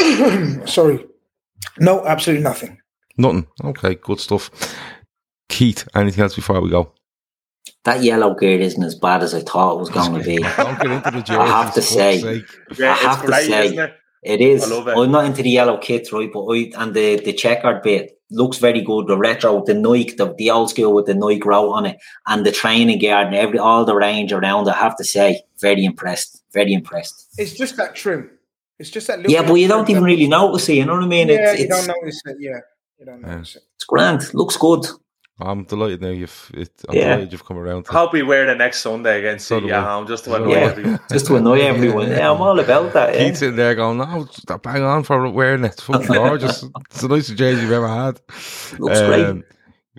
[clears throat] Sorry. No, absolutely nothing. Nothing. Okay, good stuff. Keith, anything else before we go? That yellow gear isn't as bad as I thought it was going to be. [laughs] Don't get into the jerseys. [laughs] I have to say. Yeah, I have it's to say- isn't it? It is. I love it. I'm not into the yellow kits, right? But I and the the checkered bit looks very good. The retro, the Nike, the, the old school with the Nike route on it, and the training gear and every all the range around. I have to say, very impressed. Very impressed. It's just that trim. It's just that little Yeah, but you don't trim even that- really notice it. You know what I mean? Yeah, it's you it's, don't notice it. Yeah, you don't notice it. it's grand. Looks good. I'm delighted now. You've it, I'm Yeah. delighted you've come around. To Hope we wear the next Sunday against So do City we. at home just to annoy. Yeah. everyone. Just to annoy everyone. Yeah, I'm all about that. Yeah. Keith's sitting there going, "No, it's- bang on for wearing it. [laughs] It's fucking gorgeous. it's the nicest jersey you've ever had." Looks great. Um,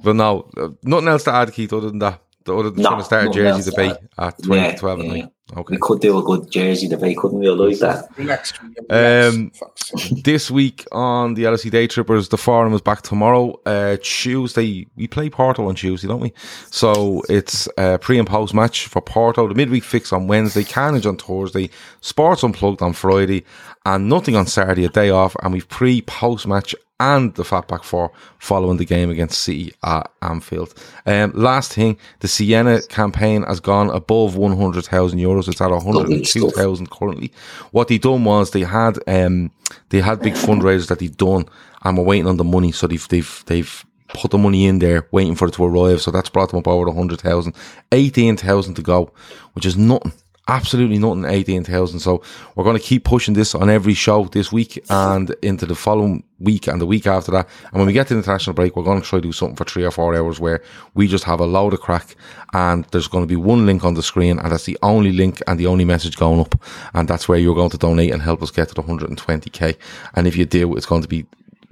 But no, uh, nothing else to add, Keith, other than that. Other than No, trying to start a jersey to debate at 20 Yeah, to 12 at yeah. Night. Okay. We could do a good jersey debate, couldn't we? I like that. Relax. Julian, relax. Um, [laughs] this week on the LFC Day Trippers, the forum is back tomorrow. Uh, Tuesday, we play Porto on Tuesday, don't we? So it's a pre and post match for Porto. The midweek fix on Wednesday, Carnage on Thursday, Sports Unplugged on Friday, and nothing on Saturday, a day off. And we've pre post match and the Fatback Four following the game against City at Anfield. Um, last thing, the Sienna campaign has gone above 100,000 euros. It's at 102,000 currently. What they done was they had, um, they had big fundraisers that they'd done and we're waiting on the money. So they've, they've, they've put the money in there waiting for it to arrive. So that's brought them up over 100,000, 18,000 to go, which is nothing. Absolutely nothing, 18,000. So we're going to keep pushing this on every show this week and into the following week and the week after that. And when we get to the international break, we're going to try to do something for three or four hours where we just have a load of crack and there's going to be one link on the screen and that's the only link and the only message going up. And that's where you're going to donate and help us get to the 120k. And if you do, it's going to be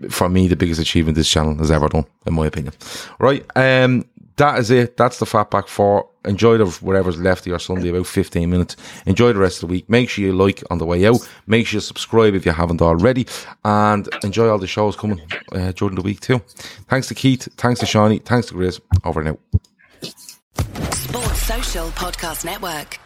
for me the biggest achievement this channel has ever done, in my opinion. Right. Um, that is it. That's the Fatback Four. Enjoy the whatever's left of your Sunday, about 15 minutes. Enjoy the rest of the week. Make sure you like on the way out. Make sure you subscribe if you haven't already. And enjoy all the shows coming uh, during the week too. Thanks to Keith. Thanks to Seany. Thanks to Grizz. Over now. Sports Social Podcast Network.